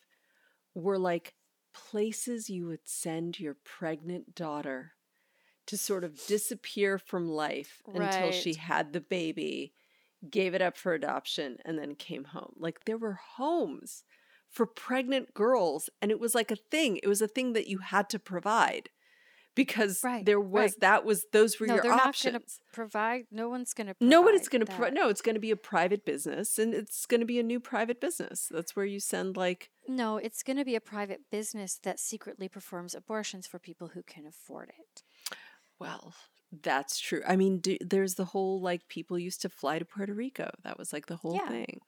[SPEAKER 1] were like places you would send your pregnant daughter to sort of disappear from life until she had the baby, gave it up for adoption, and then came home. Like there were homes for pregnant girls, and it was like a thing. It was a thing that you had to provide because
[SPEAKER 2] Right,
[SPEAKER 1] there was
[SPEAKER 2] right.
[SPEAKER 1] that was those were
[SPEAKER 2] no,
[SPEAKER 1] your options.
[SPEAKER 2] going to provide. No one's going to.
[SPEAKER 1] No Nobody's going to provide. No, it's going to be a private business, and it's going to be a new private business. That's where you send like
[SPEAKER 2] No, it's going to be a private business that secretly performs abortions for people who can afford it.
[SPEAKER 1] Well, that's true. I mean, do, there's the whole like people used to fly to Puerto Rico. That was like the whole
[SPEAKER 2] Yeah.
[SPEAKER 1] thing.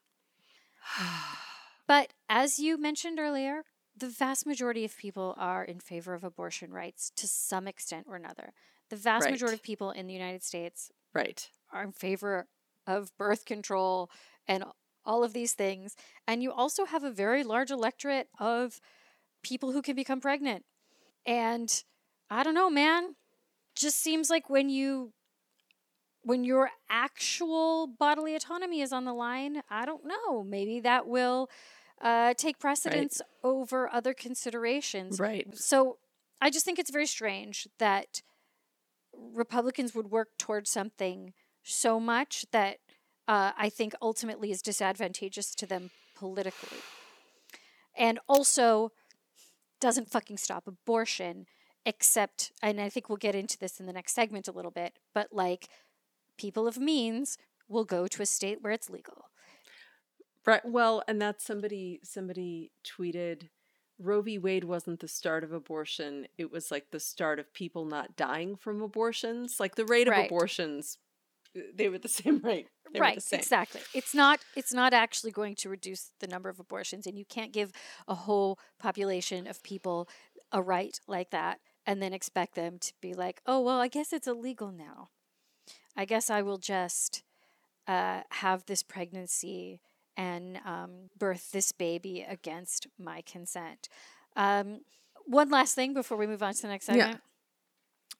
[SPEAKER 2] But as you mentioned earlier, the vast majority of people are in favor of abortion rights to some extent or another. The vast
[SPEAKER 1] Right.
[SPEAKER 2] majority of people in the United States
[SPEAKER 1] right.
[SPEAKER 2] are in favor of birth control and all of these things. And you also have a very large electorate of people who can become pregnant. And I don't know, man. Just seems like when you when your actual bodily autonomy is on the line, I don't know. Maybe that will uh, take precedence over other considerations.
[SPEAKER 1] Right.
[SPEAKER 2] So I just think it's very strange that Republicans would work towards something so much that uh, I think ultimately is disadvantageous to them politically. And also doesn't fucking stop abortion, except, and I think we'll get into this in the next segment a little bit, but like people of means will go to a state where it's legal.
[SPEAKER 1] Right. Well, and that's somebody somebody tweeted Roe v. Wade wasn't the start of abortion. It was like the start of people not dying from abortions. Like the rate right. of abortions, uh, they were the same rate. They
[SPEAKER 2] right, exactly. It's not. It's not actually going to reduce the number of abortions, and you can't give a whole population of people a right like that and then expect them to be like, "Oh, well, I guess it's illegal now. I guess I will just uh, have this pregnancy and um, birth this baby against my consent. Um, one last thing before we move on to the next segment. Yeah.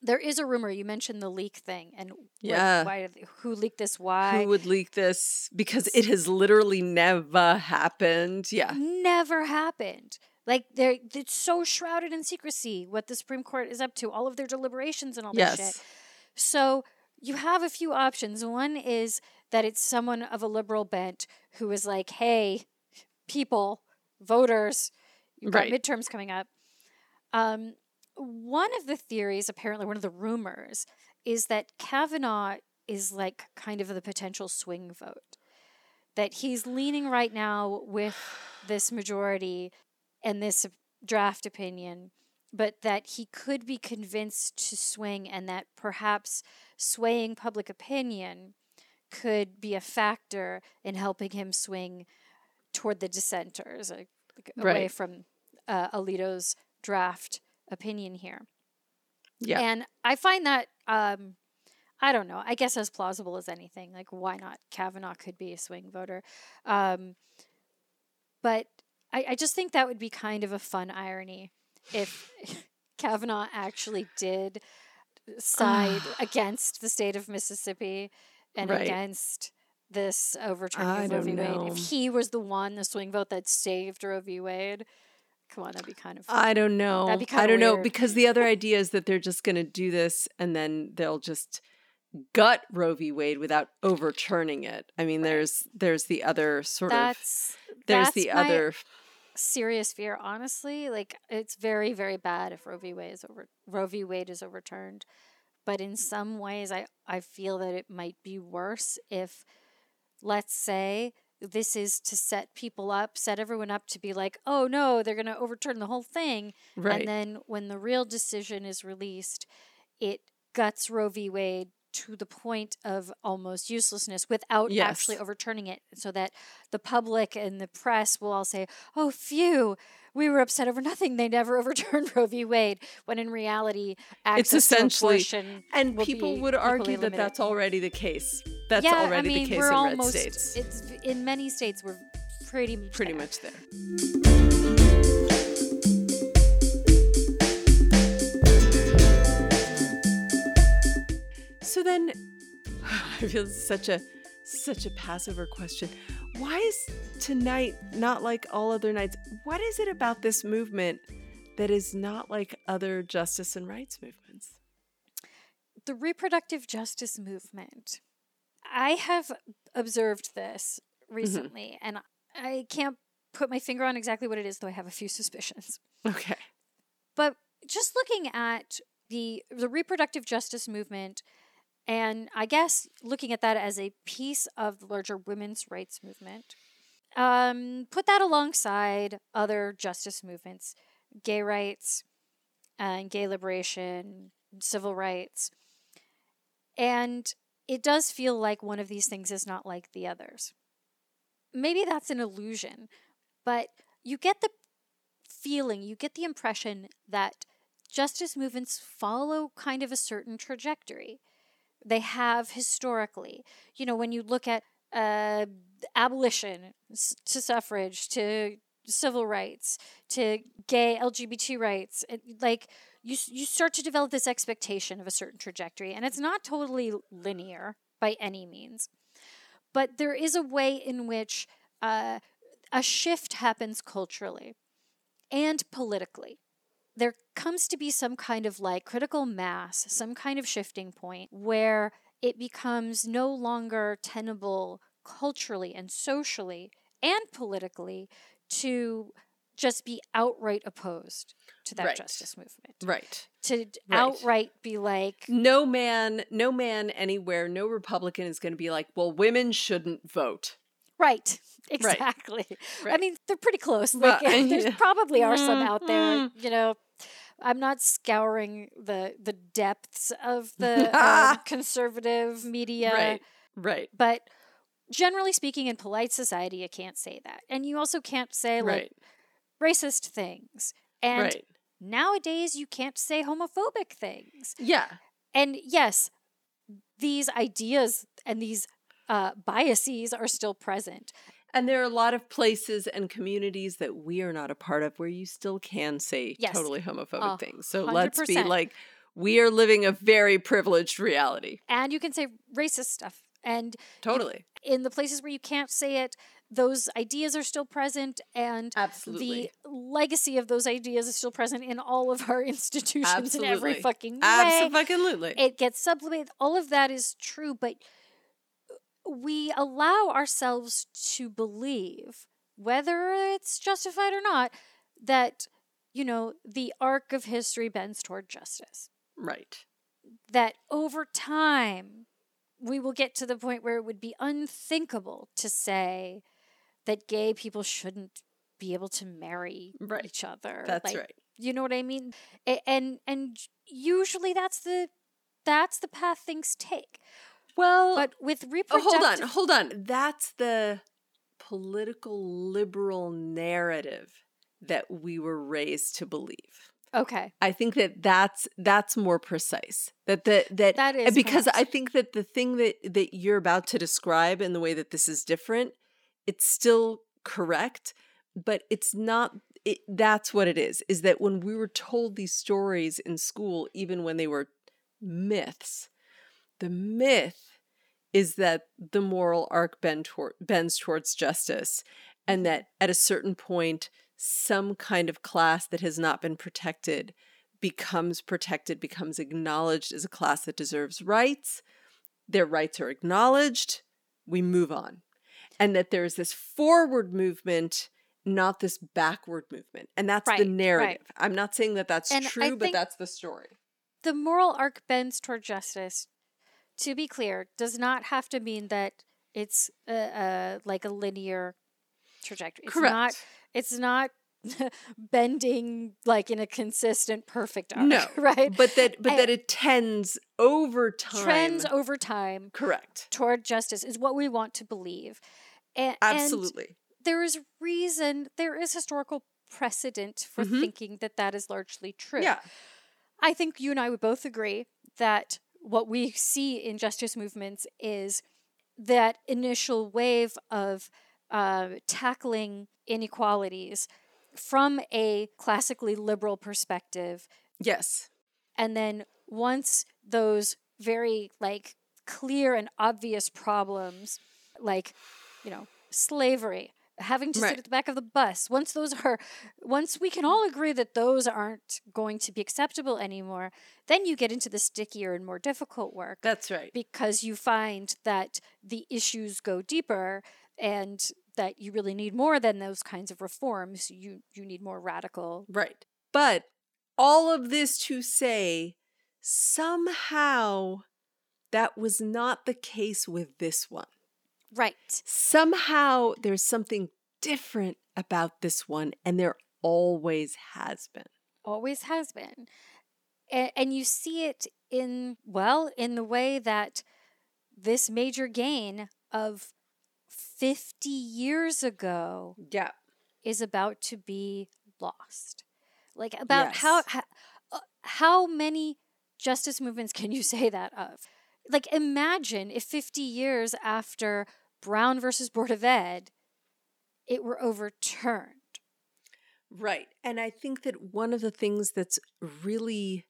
[SPEAKER 2] There is a rumor. You mentioned the leak thing, and yeah, why, who leaked this? Why?
[SPEAKER 1] Who would leak this? Because it has literally never happened. Yeah,
[SPEAKER 2] never happened. Like they're it's so shrouded in secrecy what the Supreme Court is up to, all of their deliberations and all yes. that shit. So you have a few options. One is that it's someone of a liberal bent who is like, hey, people, voters, you've got right. midterms coming up. Um, one of the theories, apparently, one of the rumors, is that Kavanaugh is like kind of the potential swing vote. That he's leaning right now with this majority and this draft opinion, but that he could be convinced to swing and that perhaps swaying public opinion could be a factor in helping him swing toward the dissenters, like, right. away from uh, Alito's draft opinion here. Yeah. And I find that, um, I don't know, I guess as plausible as anything. Like, why not? Kavanaugh could be a swing voter. Um, but I, I just think that would be kind of a fun irony if Kavanaugh actually did side against the state of Mississippi and right. against this overturning of Roe v. Wade. If he was the one, the swing vote that saved Roe v. Wade, come on, that'd be kind of.
[SPEAKER 1] Fun. I don't know. That'd be kind I don't weird. know because the other idea is that they're just going to do this and then they'll just gut Roe v. Wade without overturning it. I mean, right. there's there's the other sort that's, of there's the other
[SPEAKER 2] serious fear. Honestly, like it's very very bad if Roe v. Wade is over Roe v. Wade is overturned but in some ways I, I feel that it might be worse if let's say this is to set people up set everyone up to be like oh no they're going to overturn the whole thing right. and then when the real decision is released it guts roe v wade to the point of almost uselessness without yes. actually overturning it so that the public and the press will all say oh phew we were upset over nothing. They never overturned Roe v. Wade, when in reality,
[SPEAKER 1] it's essentially, and people would argue that that's already the case. That's yeah, already I mean, the case in almost, red states.
[SPEAKER 2] It's in many states we're pretty
[SPEAKER 1] pretty
[SPEAKER 2] there.
[SPEAKER 1] much there. So then, I feel such a such a passive question why is tonight not like all other nights? What is it about this movement that is not like other justice and rights movements?
[SPEAKER 2] The reproductive justice movement. I have observed this mm-hmm. recently, mm-hmm. and I can't put my finger on exactly what it is, though I have a few suspicions.
[SPEAKER 1] Okay.
[SPEAKER 2] But just looking at the the reproductive justice movement and I guess looking at that as a piece of the larger women's rights movement, um, put that alongside other justice movements, gay rights and gay liberation, civil rights. And it does feel like one of these things is not like the others. Maybe that's an illusion, but you get the feeling, you get the impression that justice movements follow kind of a certain trajectory they have historically. You know, when you look at uh, abolition to suffrage to civil rights to gay LGBT rights, it, like you you start to develop this expectation of a certain trajectory, and it's not totally linear by any means, but there is a way in which uh, a shift happens culturally and politically there comes to be some kind of like critical mass, some kind of shifting point where it becomes no longer tenable culturally and socially and politically to just be outright opposed to that right. justice movement.
[SPEAKER 1] Right.
[SPEAKER 2] To right. outright be like
[SPEAKER 1] no man, no man anywhere, no Republican is going to be like, "Well, women shouldn't vote."
[SPEAKER 2] Right. Exactly.
[SPEAKER 1] Right.
[SPEAKER 2] I mean, they're pretty close.
[SPEAKER 1] Well,
[SPEAKER 2] Like, there's
[SPEAKER 1] yeah.
[SPEAKER 2] probably are some out there.
[SPEAKER 1] Mm.
[SPEAKER 2] You know, I'm not scouring the the depths of the um, conservative media,
[SPEAKER 1] Right. Right.
[SPEAKER 2] but generally speaking, in polite society, you can't say that, and you also can't say like
[SPEAKER 1] Right.
[SPEAKER 2] racist things. And
[SPEAKER 1] Right.
[SPEAKER 2] nowadays, you can't say homophobic things.
[SPEAKER 1] Yeah.
[SPEAKER 2] And yes, these ideas and these uh, biases are still present.
[SPEAKER 1] And there are a lot of places and communities that we are not a part of where you still can say
[SPEAKER 2] Yes.
[SPEAKER 1] totally homophobic
[SPEAKER 2] A
[SPEAKER 1] things. So
[SPEAKER 2] hundred
[SPEAKER 1] let's be like, we are living a very privileged reality.
[SPEAKER 2] And you can say racist stuff. And
[SPEAKER 1] Totally.
[SPEAKER 2] in the places where you can't say it, those ideas are still present and
[SPEAKER 1] Absolutely.
[SPEAKER 2] the legacy of those ideas is still present in all of our institutions in every fucking way.
[SPEAKER 1] Absolutely.
[SPEAKER 2] It gets sublimated. All of that is true, but we allow ourselves to believe, whether it's justified or not, that, you know, the arc of history bends toward justice.
[SPEAKER 1] right.
[SPEAKER 2] That over time, we will get to the point where it would be unthinkable to say that gay people shouldn't be able to marry
[SPEAKER 1] Right.
[SPEAKER 2] each other.
[SPEAKER 1] That's
[SPEAKER 2] Like,
[SPEAKER 1] right.
[SPEAKER 2] you know what I mean? And and usually that's the that's the path things take.
[SPEAKER 1] Well,
[SPEAKER 2] But with
[SPEAKER 1] oh,
[SPEAKER 2] reproductive,
[SPEAKER 1] hold on. Hold on. That's the political liberal narrative that we were raised to believe.
[SPEAKER 2] Okay,
[SPEAKER 1] I think that that's that's more precise. That the that
[SPEAKER 2] that
[SPEAKER 1] And because
[SPEAKER 2] perhaps-
[SPEAKER 1] I think that the thing that that you're about to describe in the way that this is different, it's still correct, but it's not it, that's what it is is that when we were told these stories in school even when they were myths the myth is that the moral arc bend toward, bends towards justice and mm-hmm. that at a certain point some kind of class that has not been protected becomes protected, becomes acknowledged as a class that deserves rights. Their rights are acknowledged. We move on. And that there is this forward movement, not this backward movement. And that's
[SPEAKER 2] Right,
[SPEAKER 1] the
[SPEAKER 2] right.
[SPEAKER 1] narrative. I'm not saying that that's
[SPEAKER 2] And
[SPEAKER 1] true, but that's the story.
[SPEAKER 2] the moral arc bends toward justice. To be clear, does not have to mean that it's uh, uh, like a linear trajectory. It's
[SPEAKER 1] Correct.
[SPEAKER 2] not. It's not bending like in a consistent, perfect arc.
[SPEAKER 1] No,
[SPEAKER 2] right?
[SPEAKER 1] but that but
[SPEAKER 2] And-
[SPEAKER 1] that it tends over time.
[SPEAKER 2] Trends over time
[SPEAKER 1] Correct.
[SPEAKER 2] toward justice is what we want to believe. And,
[SPEAKER 1] Absolutely.
[SPEAKER 2] there is reason, there is historical precedent for
[SPEAKER 1] Mhm.
[SPEAKER 2] thinking that that is largely true.
[SPEAKER 1] Yeah.
[SPEAKER 2] I think you and I would both agree that what we see in justice movements is that initial wave of uh, tackling inequalities from a classically liberal perspective.
[SPEAKER 1] Yes.
[SPEAKER 2] And then once those very like clear and obvious problems, like, you know, slavery, having to
[SPEAKER 1] Right.
[SPEAKER 2] sit at the back of the bus, once those are, once we can all agree that those aren't going to be acceptable anymore, then you get into the stickier and more difficult work
[SPEAKER 1] That's right.
[SPEAKER 2] because you find that the issues go deeper and that you really need more than those kinds of reforms. You you need more radical.
[SPEAKER 1] Right. But all of this to say, somehow that was not the case with this one.
[SPEAKER 2] Right.
[SPEAKER 1] Somehow there's something different about this one, and there always has been.
[SPEAKER 2] Always has been. And, and you see it in well, in the way that this major gain of 50 years ago
[SPEAKER 1] Yeah.
[SPEAKER 2] is about to be lost. Like about how
[SPEAKER 1] Yes.
[SPEAKER 2] how, uh, how many justice movements can you say that of? Like imagine if 50 years after Brown versus Board of Ed it were overturned.
[SPEAKER 1] Right. And I think that one of the things that's really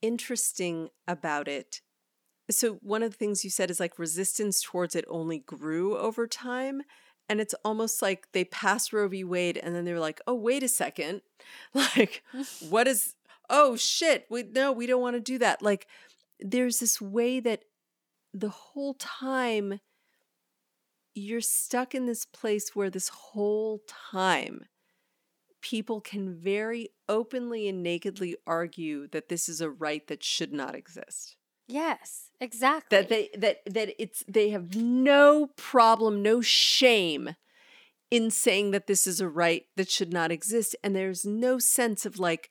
[SPEAKER 1] interesting about it. So, one of the things you said is like resistance towards it only grew over time. And it's almost like they passed Roe v. Wade and then they were like, oh, wait a second. Like, what is, oh, shit. We, no, we don't want to do that. Like, there's this way that the whole time you're stuck in this place where this whole time people can very openly and nakedly argue that this is a right that should not exist.
[SPEAKER 2] Yes, exactly.
[SPEAKER 1] That they that that it's they have no problem, no shame in saying that this is a right that should not exist and there's no sense of like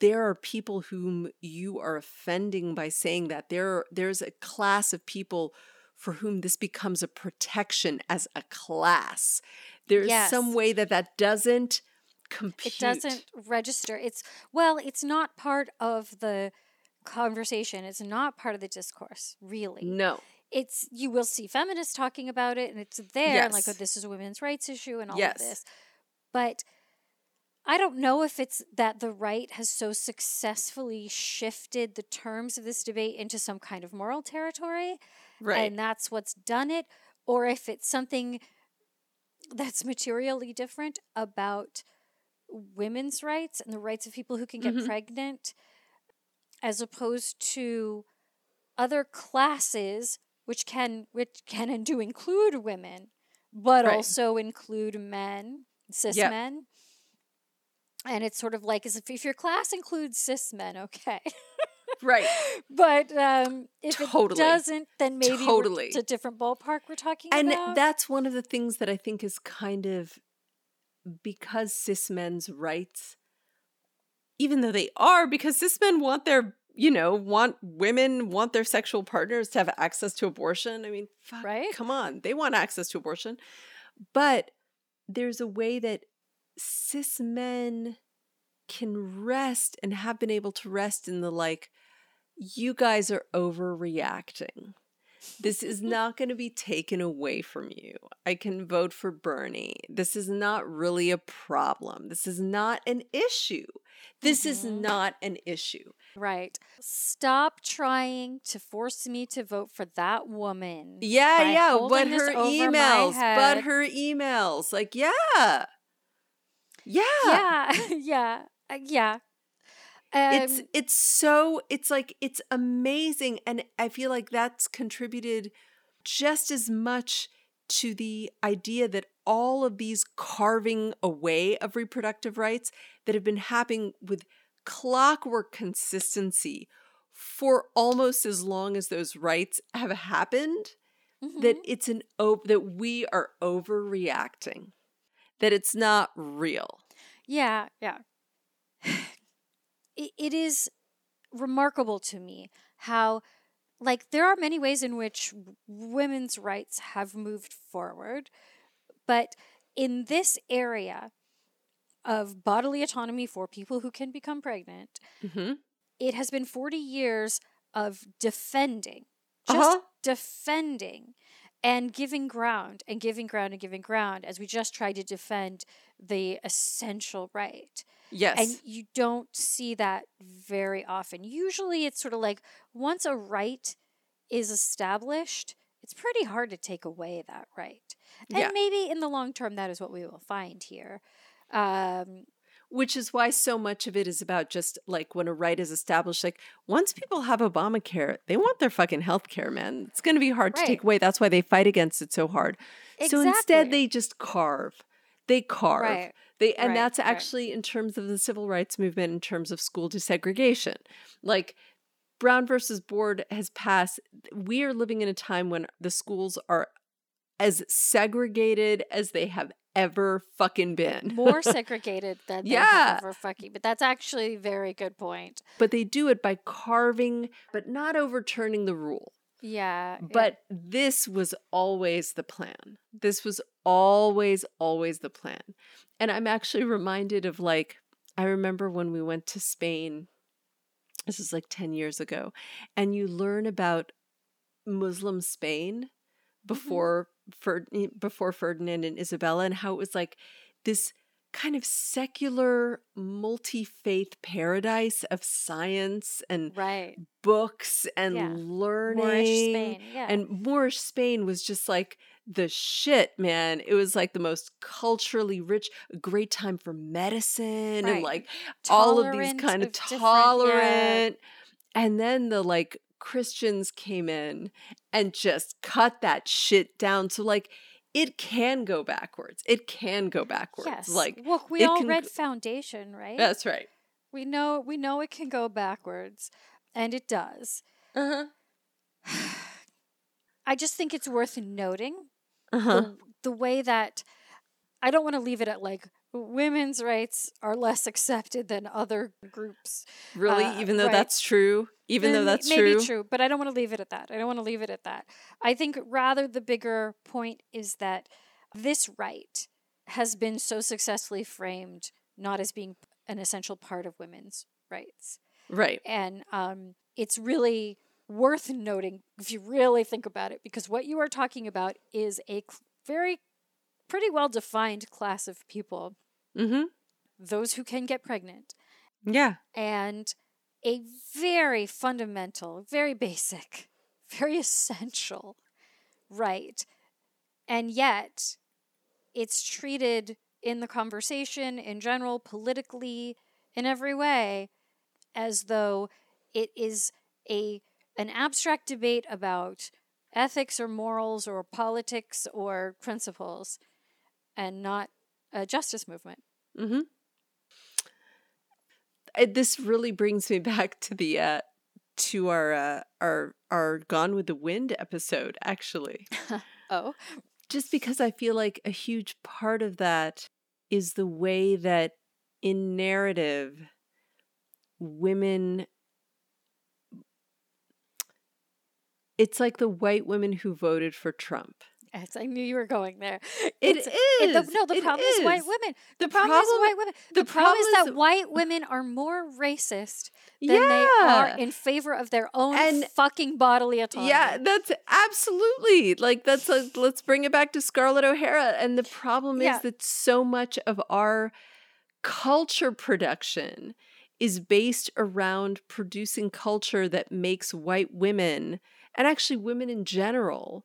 [SPEAKER 1] there are people whom you are offending by saying that. There there's a class of people for whom this becomes a protection as a class. There's yes. some way that that doesn't compute
[SPEAKER 2] it doesn't register. It's well it's not part of the conversation. It's not part of the discourse really.
[SPEAKER 1] No.
[SPEAKER 2] It's you will see feminists talking about it and it's there yes. and like oh, this is a women's rights issue and all yes. of this. But i don't know if it's that the right has so successfully shifted the terms of this debate into some kind of moral territory right and that's what's done it or if it's something that's materially different about women's rights and the rights of people who can get mm-hmm. pregnant as opposed to other classes which can which can and do include women, but right. also include men, cis yep. men. And it's sort of like as if, if your class includes cis men, okay.
[SPEAKER 1] right.
[SPEAKER 2] But um, if totally. it doesn't, then maybe totally. it's a different ballpark we're talking
[SPEAKER 1] and
[SPEAKER 2] about.
[SPEAKER 1] And that's one of the things that I think is kind of because cis men's rights, even though they are, because cis men want their you know, want women want their sexual partners to have access to abortion. I mean, fuck, right? Come on, they want access to abortion, but there's a way that cis men can rest and have been able to rest in the like, you guys are overreacting. This is not going to be taken away from you. I can vote for Bernie. This is not really a problem. This is not an issue. This mm-hmm. is not an issue.
[SPEAKER 2] Right. Stop trying to force me to vote for that woman.
[SPEAKER 1] Yeah, yeah. But her emails. But her emails. Like, yeah. Yeah.
[SPEAKER 2] Yeah. yeah. Uh, yeah.
[SPEAKER 1] Um, it's it's so it's like it's amazing and I feel like that's contributed just as much to the idea that all of these carving away of reproductive rights that have been happening with clockwork consistency for almost as long as those rights have happened mm-hmm. that it's an op- that we are overreacting that it's not real
[SPEAKER 2] yeah yeah it, it is remarkable to me how like there are many ways in which women's rights have moved forward but in this area of bodily autonomy for people who can become pregnant mm-hmm. it has been 40 years of defending just uh-huh. defending and giving ground and giving ground and giving ground as we just try to defend the essential right
[SPEAKER 1] Yes.
[SPEAKER 2] And you don't see that very often. Usually it's sort of like once a right is established, it's pretty hard to take away that right. And yeah. maybe in the long term, that is what we will find here. Um,
[SPEAKER 1] which is why so much of it is about just like when a right is established like once people have obamacare they want their fucking health care man it's going to be hard right. to take away that's why they fight against it so hard exactly. so instead they just carve they carve right. They and right, that's actually in terms of the civil rights movement in terms of school desegregation. Like Brown versus Board has passed we are living in a time when the schools are as segregated as they have ever fucking been.
[SPEAKER 2] More segregated than yeah. ever fucking. But that's actually a very good point.
[SPEAKER 1] But they do it by carving, but not overturning the rule.
[SPEAKER 2] Yeah.
[SPEAKER 1] But yeah. this was always the plan. This was always, always the plan. And I'm actually reminded of like, I remember when we went to Spain, this is like 10 years ago, and you learn about Muslim Spain mm-hmm. before mm-hmm. before Ferdinand and Isabella and how it was like this kind of secular multi-faith paradise of science and
[SPEAKER 2] right.
[SPEAKER 1] books and yeah. learning Moorish Spain, yeah. and Moorish Spain was just like the shit man it was like the most culturally rich great time for medicine right. and like tolerant all of these kind of, of tolerant yeah. and then the like Christians came in and just cut that shit down so like it can go backwards. It can go backwards. Yes. Like
[SPEAKER 2] look, we all read Foundation, right?
[SPEAKER 1] That's right.
[SPEAKER 2] We know we know it can go backwards, and it does. Uh-huh. I just think it's worth noting
[SPEAKER 1] Uh-huh.
[SPEAKER 2] the, the way that I don't want to leave it at like women's rights are less accepted than other groups.
[SPEAKER 1] Really?
[SPEAKER 2] uh,
[SPEAKER 1] Even though
[SPEAKER 2] right.
[SPEAKER 1] that's true? Even though
[SPEAKER 2] Then
[SPEAKER 1] that's
[SPEAKER 2] maybe
[SPEAKER 1] true?
[SPEAKER 2] true, but I don't want to leave it at that. I don't want to leave it at that. I think rather the bigger point is that this right has been so successfully framed not as being an essential part of women's rights.
[SPEAKER 1] Right.
[SPEAKER 2] And um, it's really worth noting if you really think about it, because what you are talking about is a cl- very, pretty well defined class of people
[SPEAKER 1] Mm-hmm.
[SPEAKER 2] those who can get pregnant,
[SPEAKER 1] Yeah.
[SPEAKER 2] and a very fundamental, very basic, very essential right. And yet, it's treated in the conversation, in general, politically, in every way, as though it is a an abstract debate about ethics or morals or politics or principles, and not a justice movement.
[SPEAKER 1] Mm-hmm. This really brings me back to the uh to our uh our our Gone with the Wind episode, actually.
[SPEAKER 2] Oh,
[SPEAKER 1] Just because I feel like a huge part of that is the way that in narrative women it's like the white women who voted for Trump.
[SPEAKER 2] Yes, I knew you were going there.
[SPEAKER 1] It
[SPEAKER 2] It's-
[SPEAKER 1] is.
[SPEAKER 2] it- the- no, the
[SPEAKER 1] It
[SPEAKER 2] problem is. white women.
[SPEAKER 1] The
[SPEAKER 2] The problem, is
[SPEAKER 1] problem-
[SPEAKER 2] white women.
[SPEAKER 1] the
[SPEAKER 2] The, problem, is
[SPEAKER 1] problem
[SPEAKER 2] that
[SPEAKER 1] is-
[SPEAKER 2] white women are more racist than
[SPEAKER 1] yeah.
[SPEAKER 2] they are in favor of their own
[SPEAKER 1] And-
[SPEAKER 2] fucking bodily autonomy.
[SPEAKER 1] Yeah, that's absolutely like that's a, let's bring it back to Scarlett O'Hara. And the problem
[SPEAKER 2] Yeah.
[SPEAKER 1] is that so much of our culture production is based around producing culture that makes white women and actually women in general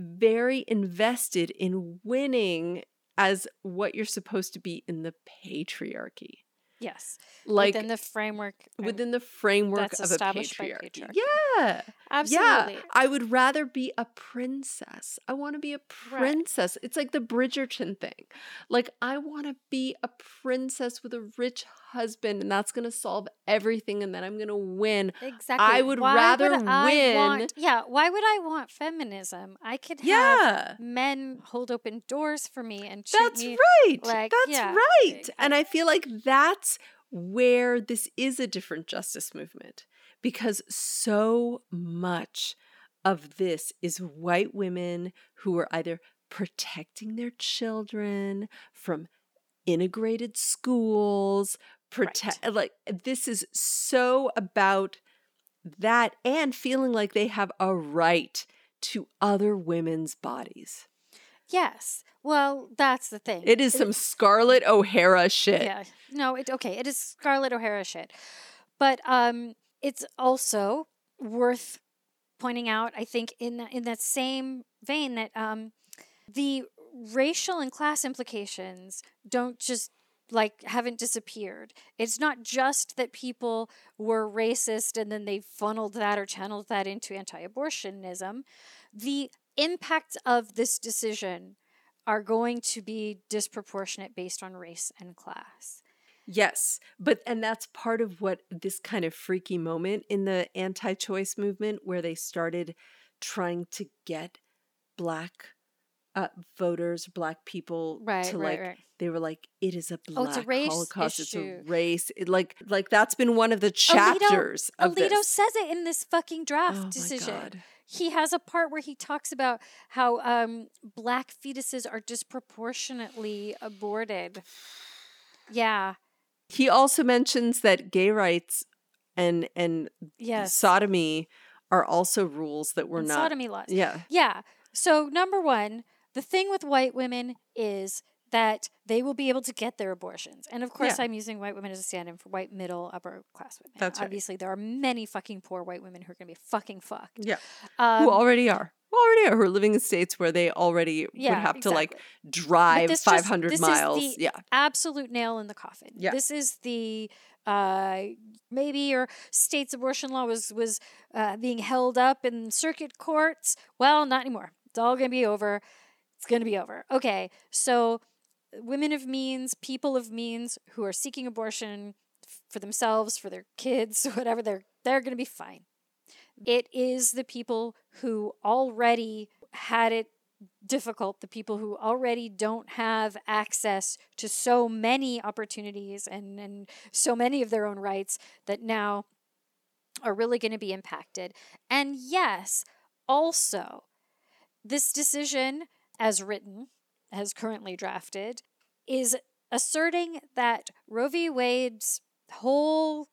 [SPEAKER 1] very invested in winning as what you're supposed to be in the patriarchy.
[SPEAKER 2] Yes.
[SPEAKER 1] Like
[SPEAKER 2] within the framework. uh,
[SPEAKER 1] within the framework of a patriarchy.
[SPEAKER 2] patriarchy.
[SPEAKER 1] Yeah.
[SPEAKER 2] absolutely.
[SPEAKER 1] Yeah, I would rather be a princess. I want to be a princess. It's like the Bridgerton thing. Like, I want to be a princess with a rich husband, and that's going to solve everything, and then I'm going to win.
[SPEAKER 2] Exactly.
[SPEAKER 1] I would
[SPEAKER 2] Why
[SPEAKER 1] rather
[SPEAKER 2] would I
[SPEAKER 1] win-
[SPEAKER 2] want- yeah. Why would I want feminism? I could have
[SPEAKER 1] Yeah.
[SPEAKER 2] men hold open doors for me and treat
[SPEAKER 1] That's
[SPEAKER 2] me.
[SPEAKER 1] right.
[SPEAKER 2] like,
[SPEAKER 1] that's
[SPEAKER 2] yeah,
[SPEAKER 1] right. And I feel like that's where this is a different justice movement because so much of this is white women who are either protecting their children from integrated schools protect like this is so about that and feeling like they have a right to other women's bodies
[SPEAKER 2] Yes. Well, that's the thing.
[SPEAKER 1] it is some Scarlett O'Hara shit.
[SPEAKER 2] Yeah. No, it okay. It is Scarlett O'Hara shit. But um it's also worth pointing out, I think, in that in that same vein that um the racial and class implications don't just like haven't disappeared. It's not just that people were racist and then they funneled that or channeled that into anti-abortionism. The impacts of this decision are going to be disproportionate based on race and class.
[SPEAKER 1] Yes, but and that's part of what this kind of freaky moment in the anti-choice movement where they started trying to get black uh, voters, black people
[SPEAKER 2] Right,
[SPEAKER 1] to
[SPEAKER 2] right,
[SPEAKER 1] like
[SPEAKER 2] right.
[SPEAKER 1] they were like it is a
[SPEAKER 2] Oh,
[SPEAKER 1] black
[SPEAKER 2] it's a race
[SPEAKER 1] holocaust,
[SPEAKER 2] issue.
[SPEAKER 1] it's a race. It, like like that's been one of the chapters of
[SPEAKER 2] Alito
[SPEAKER 1] this.
[SPEAKER 2] says it in this fucking draft
[SPEAKER 1] oh
[SPEAKER 2] decision. He has a part where he talks about how um, black fetuses are disproportionately aborted. Yeah.
[SPEAKER 1] He also mentions that gay rights and and
[SPEAKER 2] Yes.
[SPEAKER 1] sodomy are also rules that were
[SPEAKER 2] and
[SPEAKER 1] not
[SPEAKER 2] sodomy laws.
[SPEAKER 1] Yeah.
[SPEAKER 2] Yeah. So number one, the thing with white women is that they will be able to get their abortions. And of course,
[SPEAKER 1] Yeah.
[SPEAKER 2] I'm using white women as a stand in for white middle upper class women.
[SPEAKER 1] That's right.
[SPEAKER 2] Obviously, there are many fucking poor white women who are going to be fucking fucked.
[SPEAKER 1] Yeah.
[SPEAKER 2] Um,
[SPEAKER 1] who already are. Who already are who are living in states where they already
[SPEAKER 2] Yeah,
[SPEAKER 1] would have to like drive
[SPEAKER 2] this just-
[SPEAKER 1] 500
[SPEAKER 2] this is
[SPEAKER 1] miles.
[SPEAKER 2] the-
[SPEAKER 1] yeah.
[SPEAKER 2] absolute nail in the coffin.
[SPEAKER 1] Yeah.
[SPEAKER 2] This is the uh, maybe your state's abortion law was was uh, being held up in circuit courts. Well, not anymore. It's all going to be over. It's going to be over. Okay, so women of means, people of means who are seeking abortion for themselves, for their kids, whatever, they're they're going to be fine. It is the people who already had it difficult, the people who already don't have access to so many opportunities and, and so many of their own rights that now are really going to be impacted. And yes, also, this decision, as written, as currently drafted, is asserting that Roe v. Wade's whole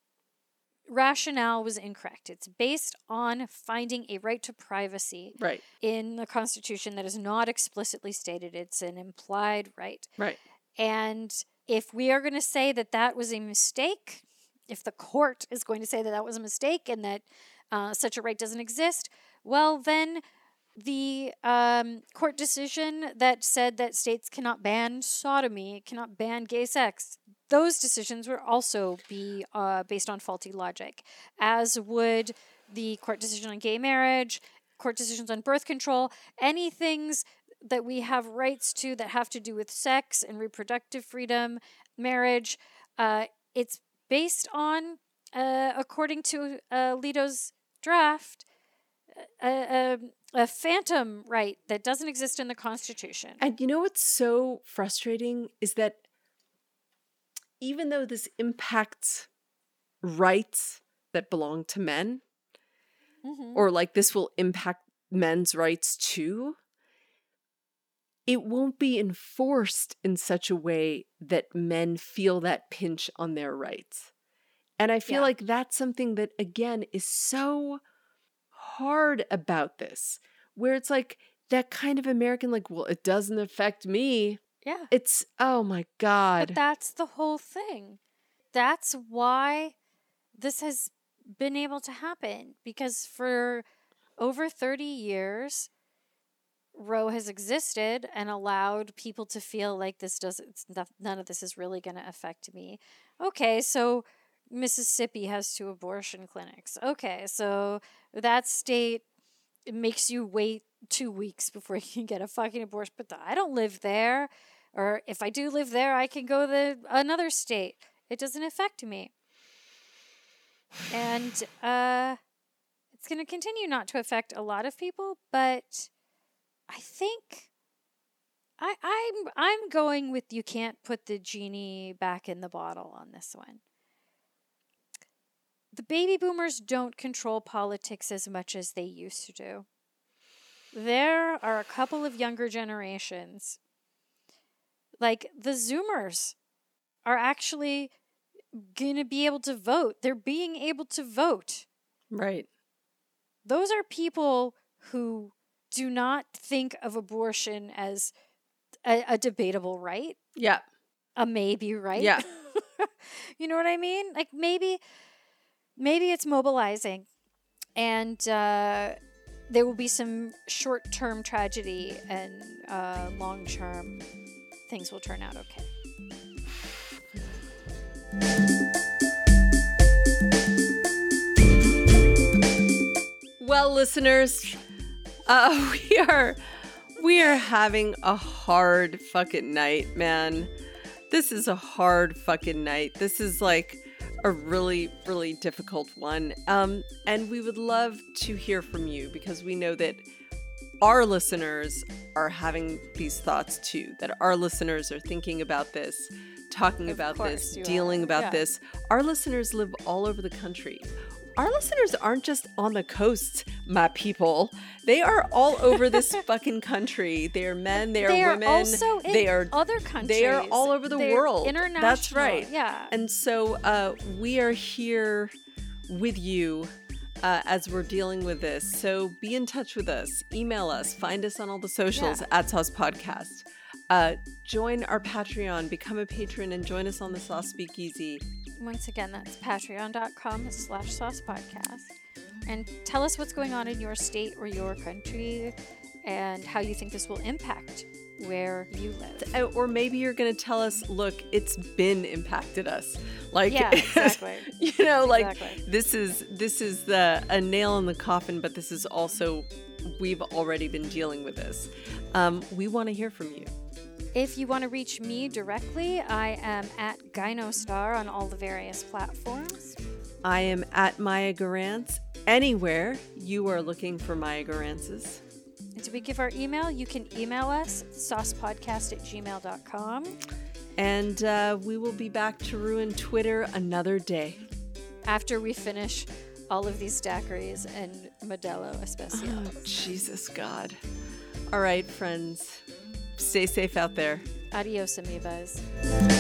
[SPEAKER 2] rationale was incorrect. It's based on finding a right to privacy
[SPEAKER 1] right.
[SPEAKER 2] in the Constitution that is not explicitly stated. It's an implied right.
[SPEAKER 1] Right.
[SPEAKER 2] And if we are going to say that that was a mistake, if the court is going to say that that was a mistake and that uh, such a right doesn't exist, well, then the um, court decision that said that states cannot ban sodomy, cannot ban gay sex, those decisions would also be uh, based on faulty logic, as would the court decision on gay marriage, court decisions on birth control, any things that we have rights to that have to do with sex and reproductive freedom, marriage. Uh, it's based on, uh, according to uh, Alito's draft, a, a, a phantom right that doesn't exist in the Constitution.
[SPEAKER 1] And you know what's so frustrating is that even though this impacts rights that belong to men, mm-hmm. or like this will impact men's rights too, it won't be enforced in such a way that men feel that pinch on their rights. And I feel yeah. like that's something that, again, is so hard about this, where it's like that kind of American, like, well, it doesn't affect me.
[SPEAKER 2] Yeah.
[SPEAKER 1] It's, oh my God.
[SPEAKER 2] But that's the whole thing. That's why this has been able to happen because for over 30 years, Roe has existed and allowed people to feel like this doesn't, none of this is really going to affect me. Okay, so Mississippi has two abortion clinics. Okay, so that state makes you wait two weeks before you can get a fucking abortion. But I don't live there, or if I do live there, I can go to another state. It doesn't affect me, and uh, it's going to continue not to affect a lot of people. But I think I, I'm I'm going with you can't put the genie back in the bottle on this one the baby boomers don't control politics as much as they used to do. There are a couple of younger generations, like the Zoomers, are actually going to be able to vote. They're being able to vote.
[SPEAKER 1] Right.
[SPEAKER 2] Those are people who do not think of abortion as a, a debatable right.
[SPEAKER 1] Yeah.
[SPEAKER 2] A maybe right.
[SPEAKER 1] Yeah.
[SPEAKER 2] you know what I mean? Like maybe maybe it's mobilizing and uh, there will be some short term tragedy and uh, long term things will turn out okay.
[SPEAKER 1] Well, listeners, uh, we are we are having a hard fucking night, man. This is a hard fucking night. This is like a really, really difficult one. Um, and we would love to hear from you because we know that our listeners are having these thoughts too, that our listeners are thinking about this, talking of about this, dealing are. about yeah. this. Our listeners live all over the country our listeners aren't just on the coast, my people. They are all over this fucking country. They are men, they are women.
[SPEAKER 2] they
[SPEAKER 1] women.
[SPEAKER 2] Are also they are other countries.
[SPEAKER 1] They are all over the
[SPEAKER 2] They're
[SPEAKER 1] world.
[SPEAKER 2] International.
[SPEAKER 1] That's right.
[SPEAKER 2] Yeah.
[SPEAKER 1] And so uh, we are here with you uh, as we're dealing with this. So be in touch with us. Email us. Find us on all the socials yeah. at Sauce Podcast. Uh, join our Patreon, become a patron, and join us on the Sauce Speakeasy.
[SPEAKER 2] Once again, that's patreon.com slash sauce podcast. And tell us what's going on in your state or your country and how you think this will impact where you live.
[SPEAKER 1] Uh, or maybe you're going to tell us, look, it's been impacted us. Like
[SPEAKER 2] Yeah, exactly.
[SPEAKER 1] you know, like exactly. this is this is the a nail in the coffin, but this is also we've already been dealing with this. Um, we want to hear from you.
[SPEAKER 2] If you want to reach me directly, I am at Gynostar on all the various platforms.
[SPEAKER 1] I am at Maya Gurantz anywhere you are looking for Maya Gurantzes.
[SPEAKER 2] And do we give our email? You can email us, saucepodcast at gmail.com.
[SPEAKER 1] And uh, we will be back to ruin Twitter another day.
[SPEAKER 2] After we finish all of these daiquiris and Modelo especial. Oh,
[SPEAKER 1] Jesus God. All right, friends. Stay safe out there.
[SPEAKER 2] Adios, amoebas.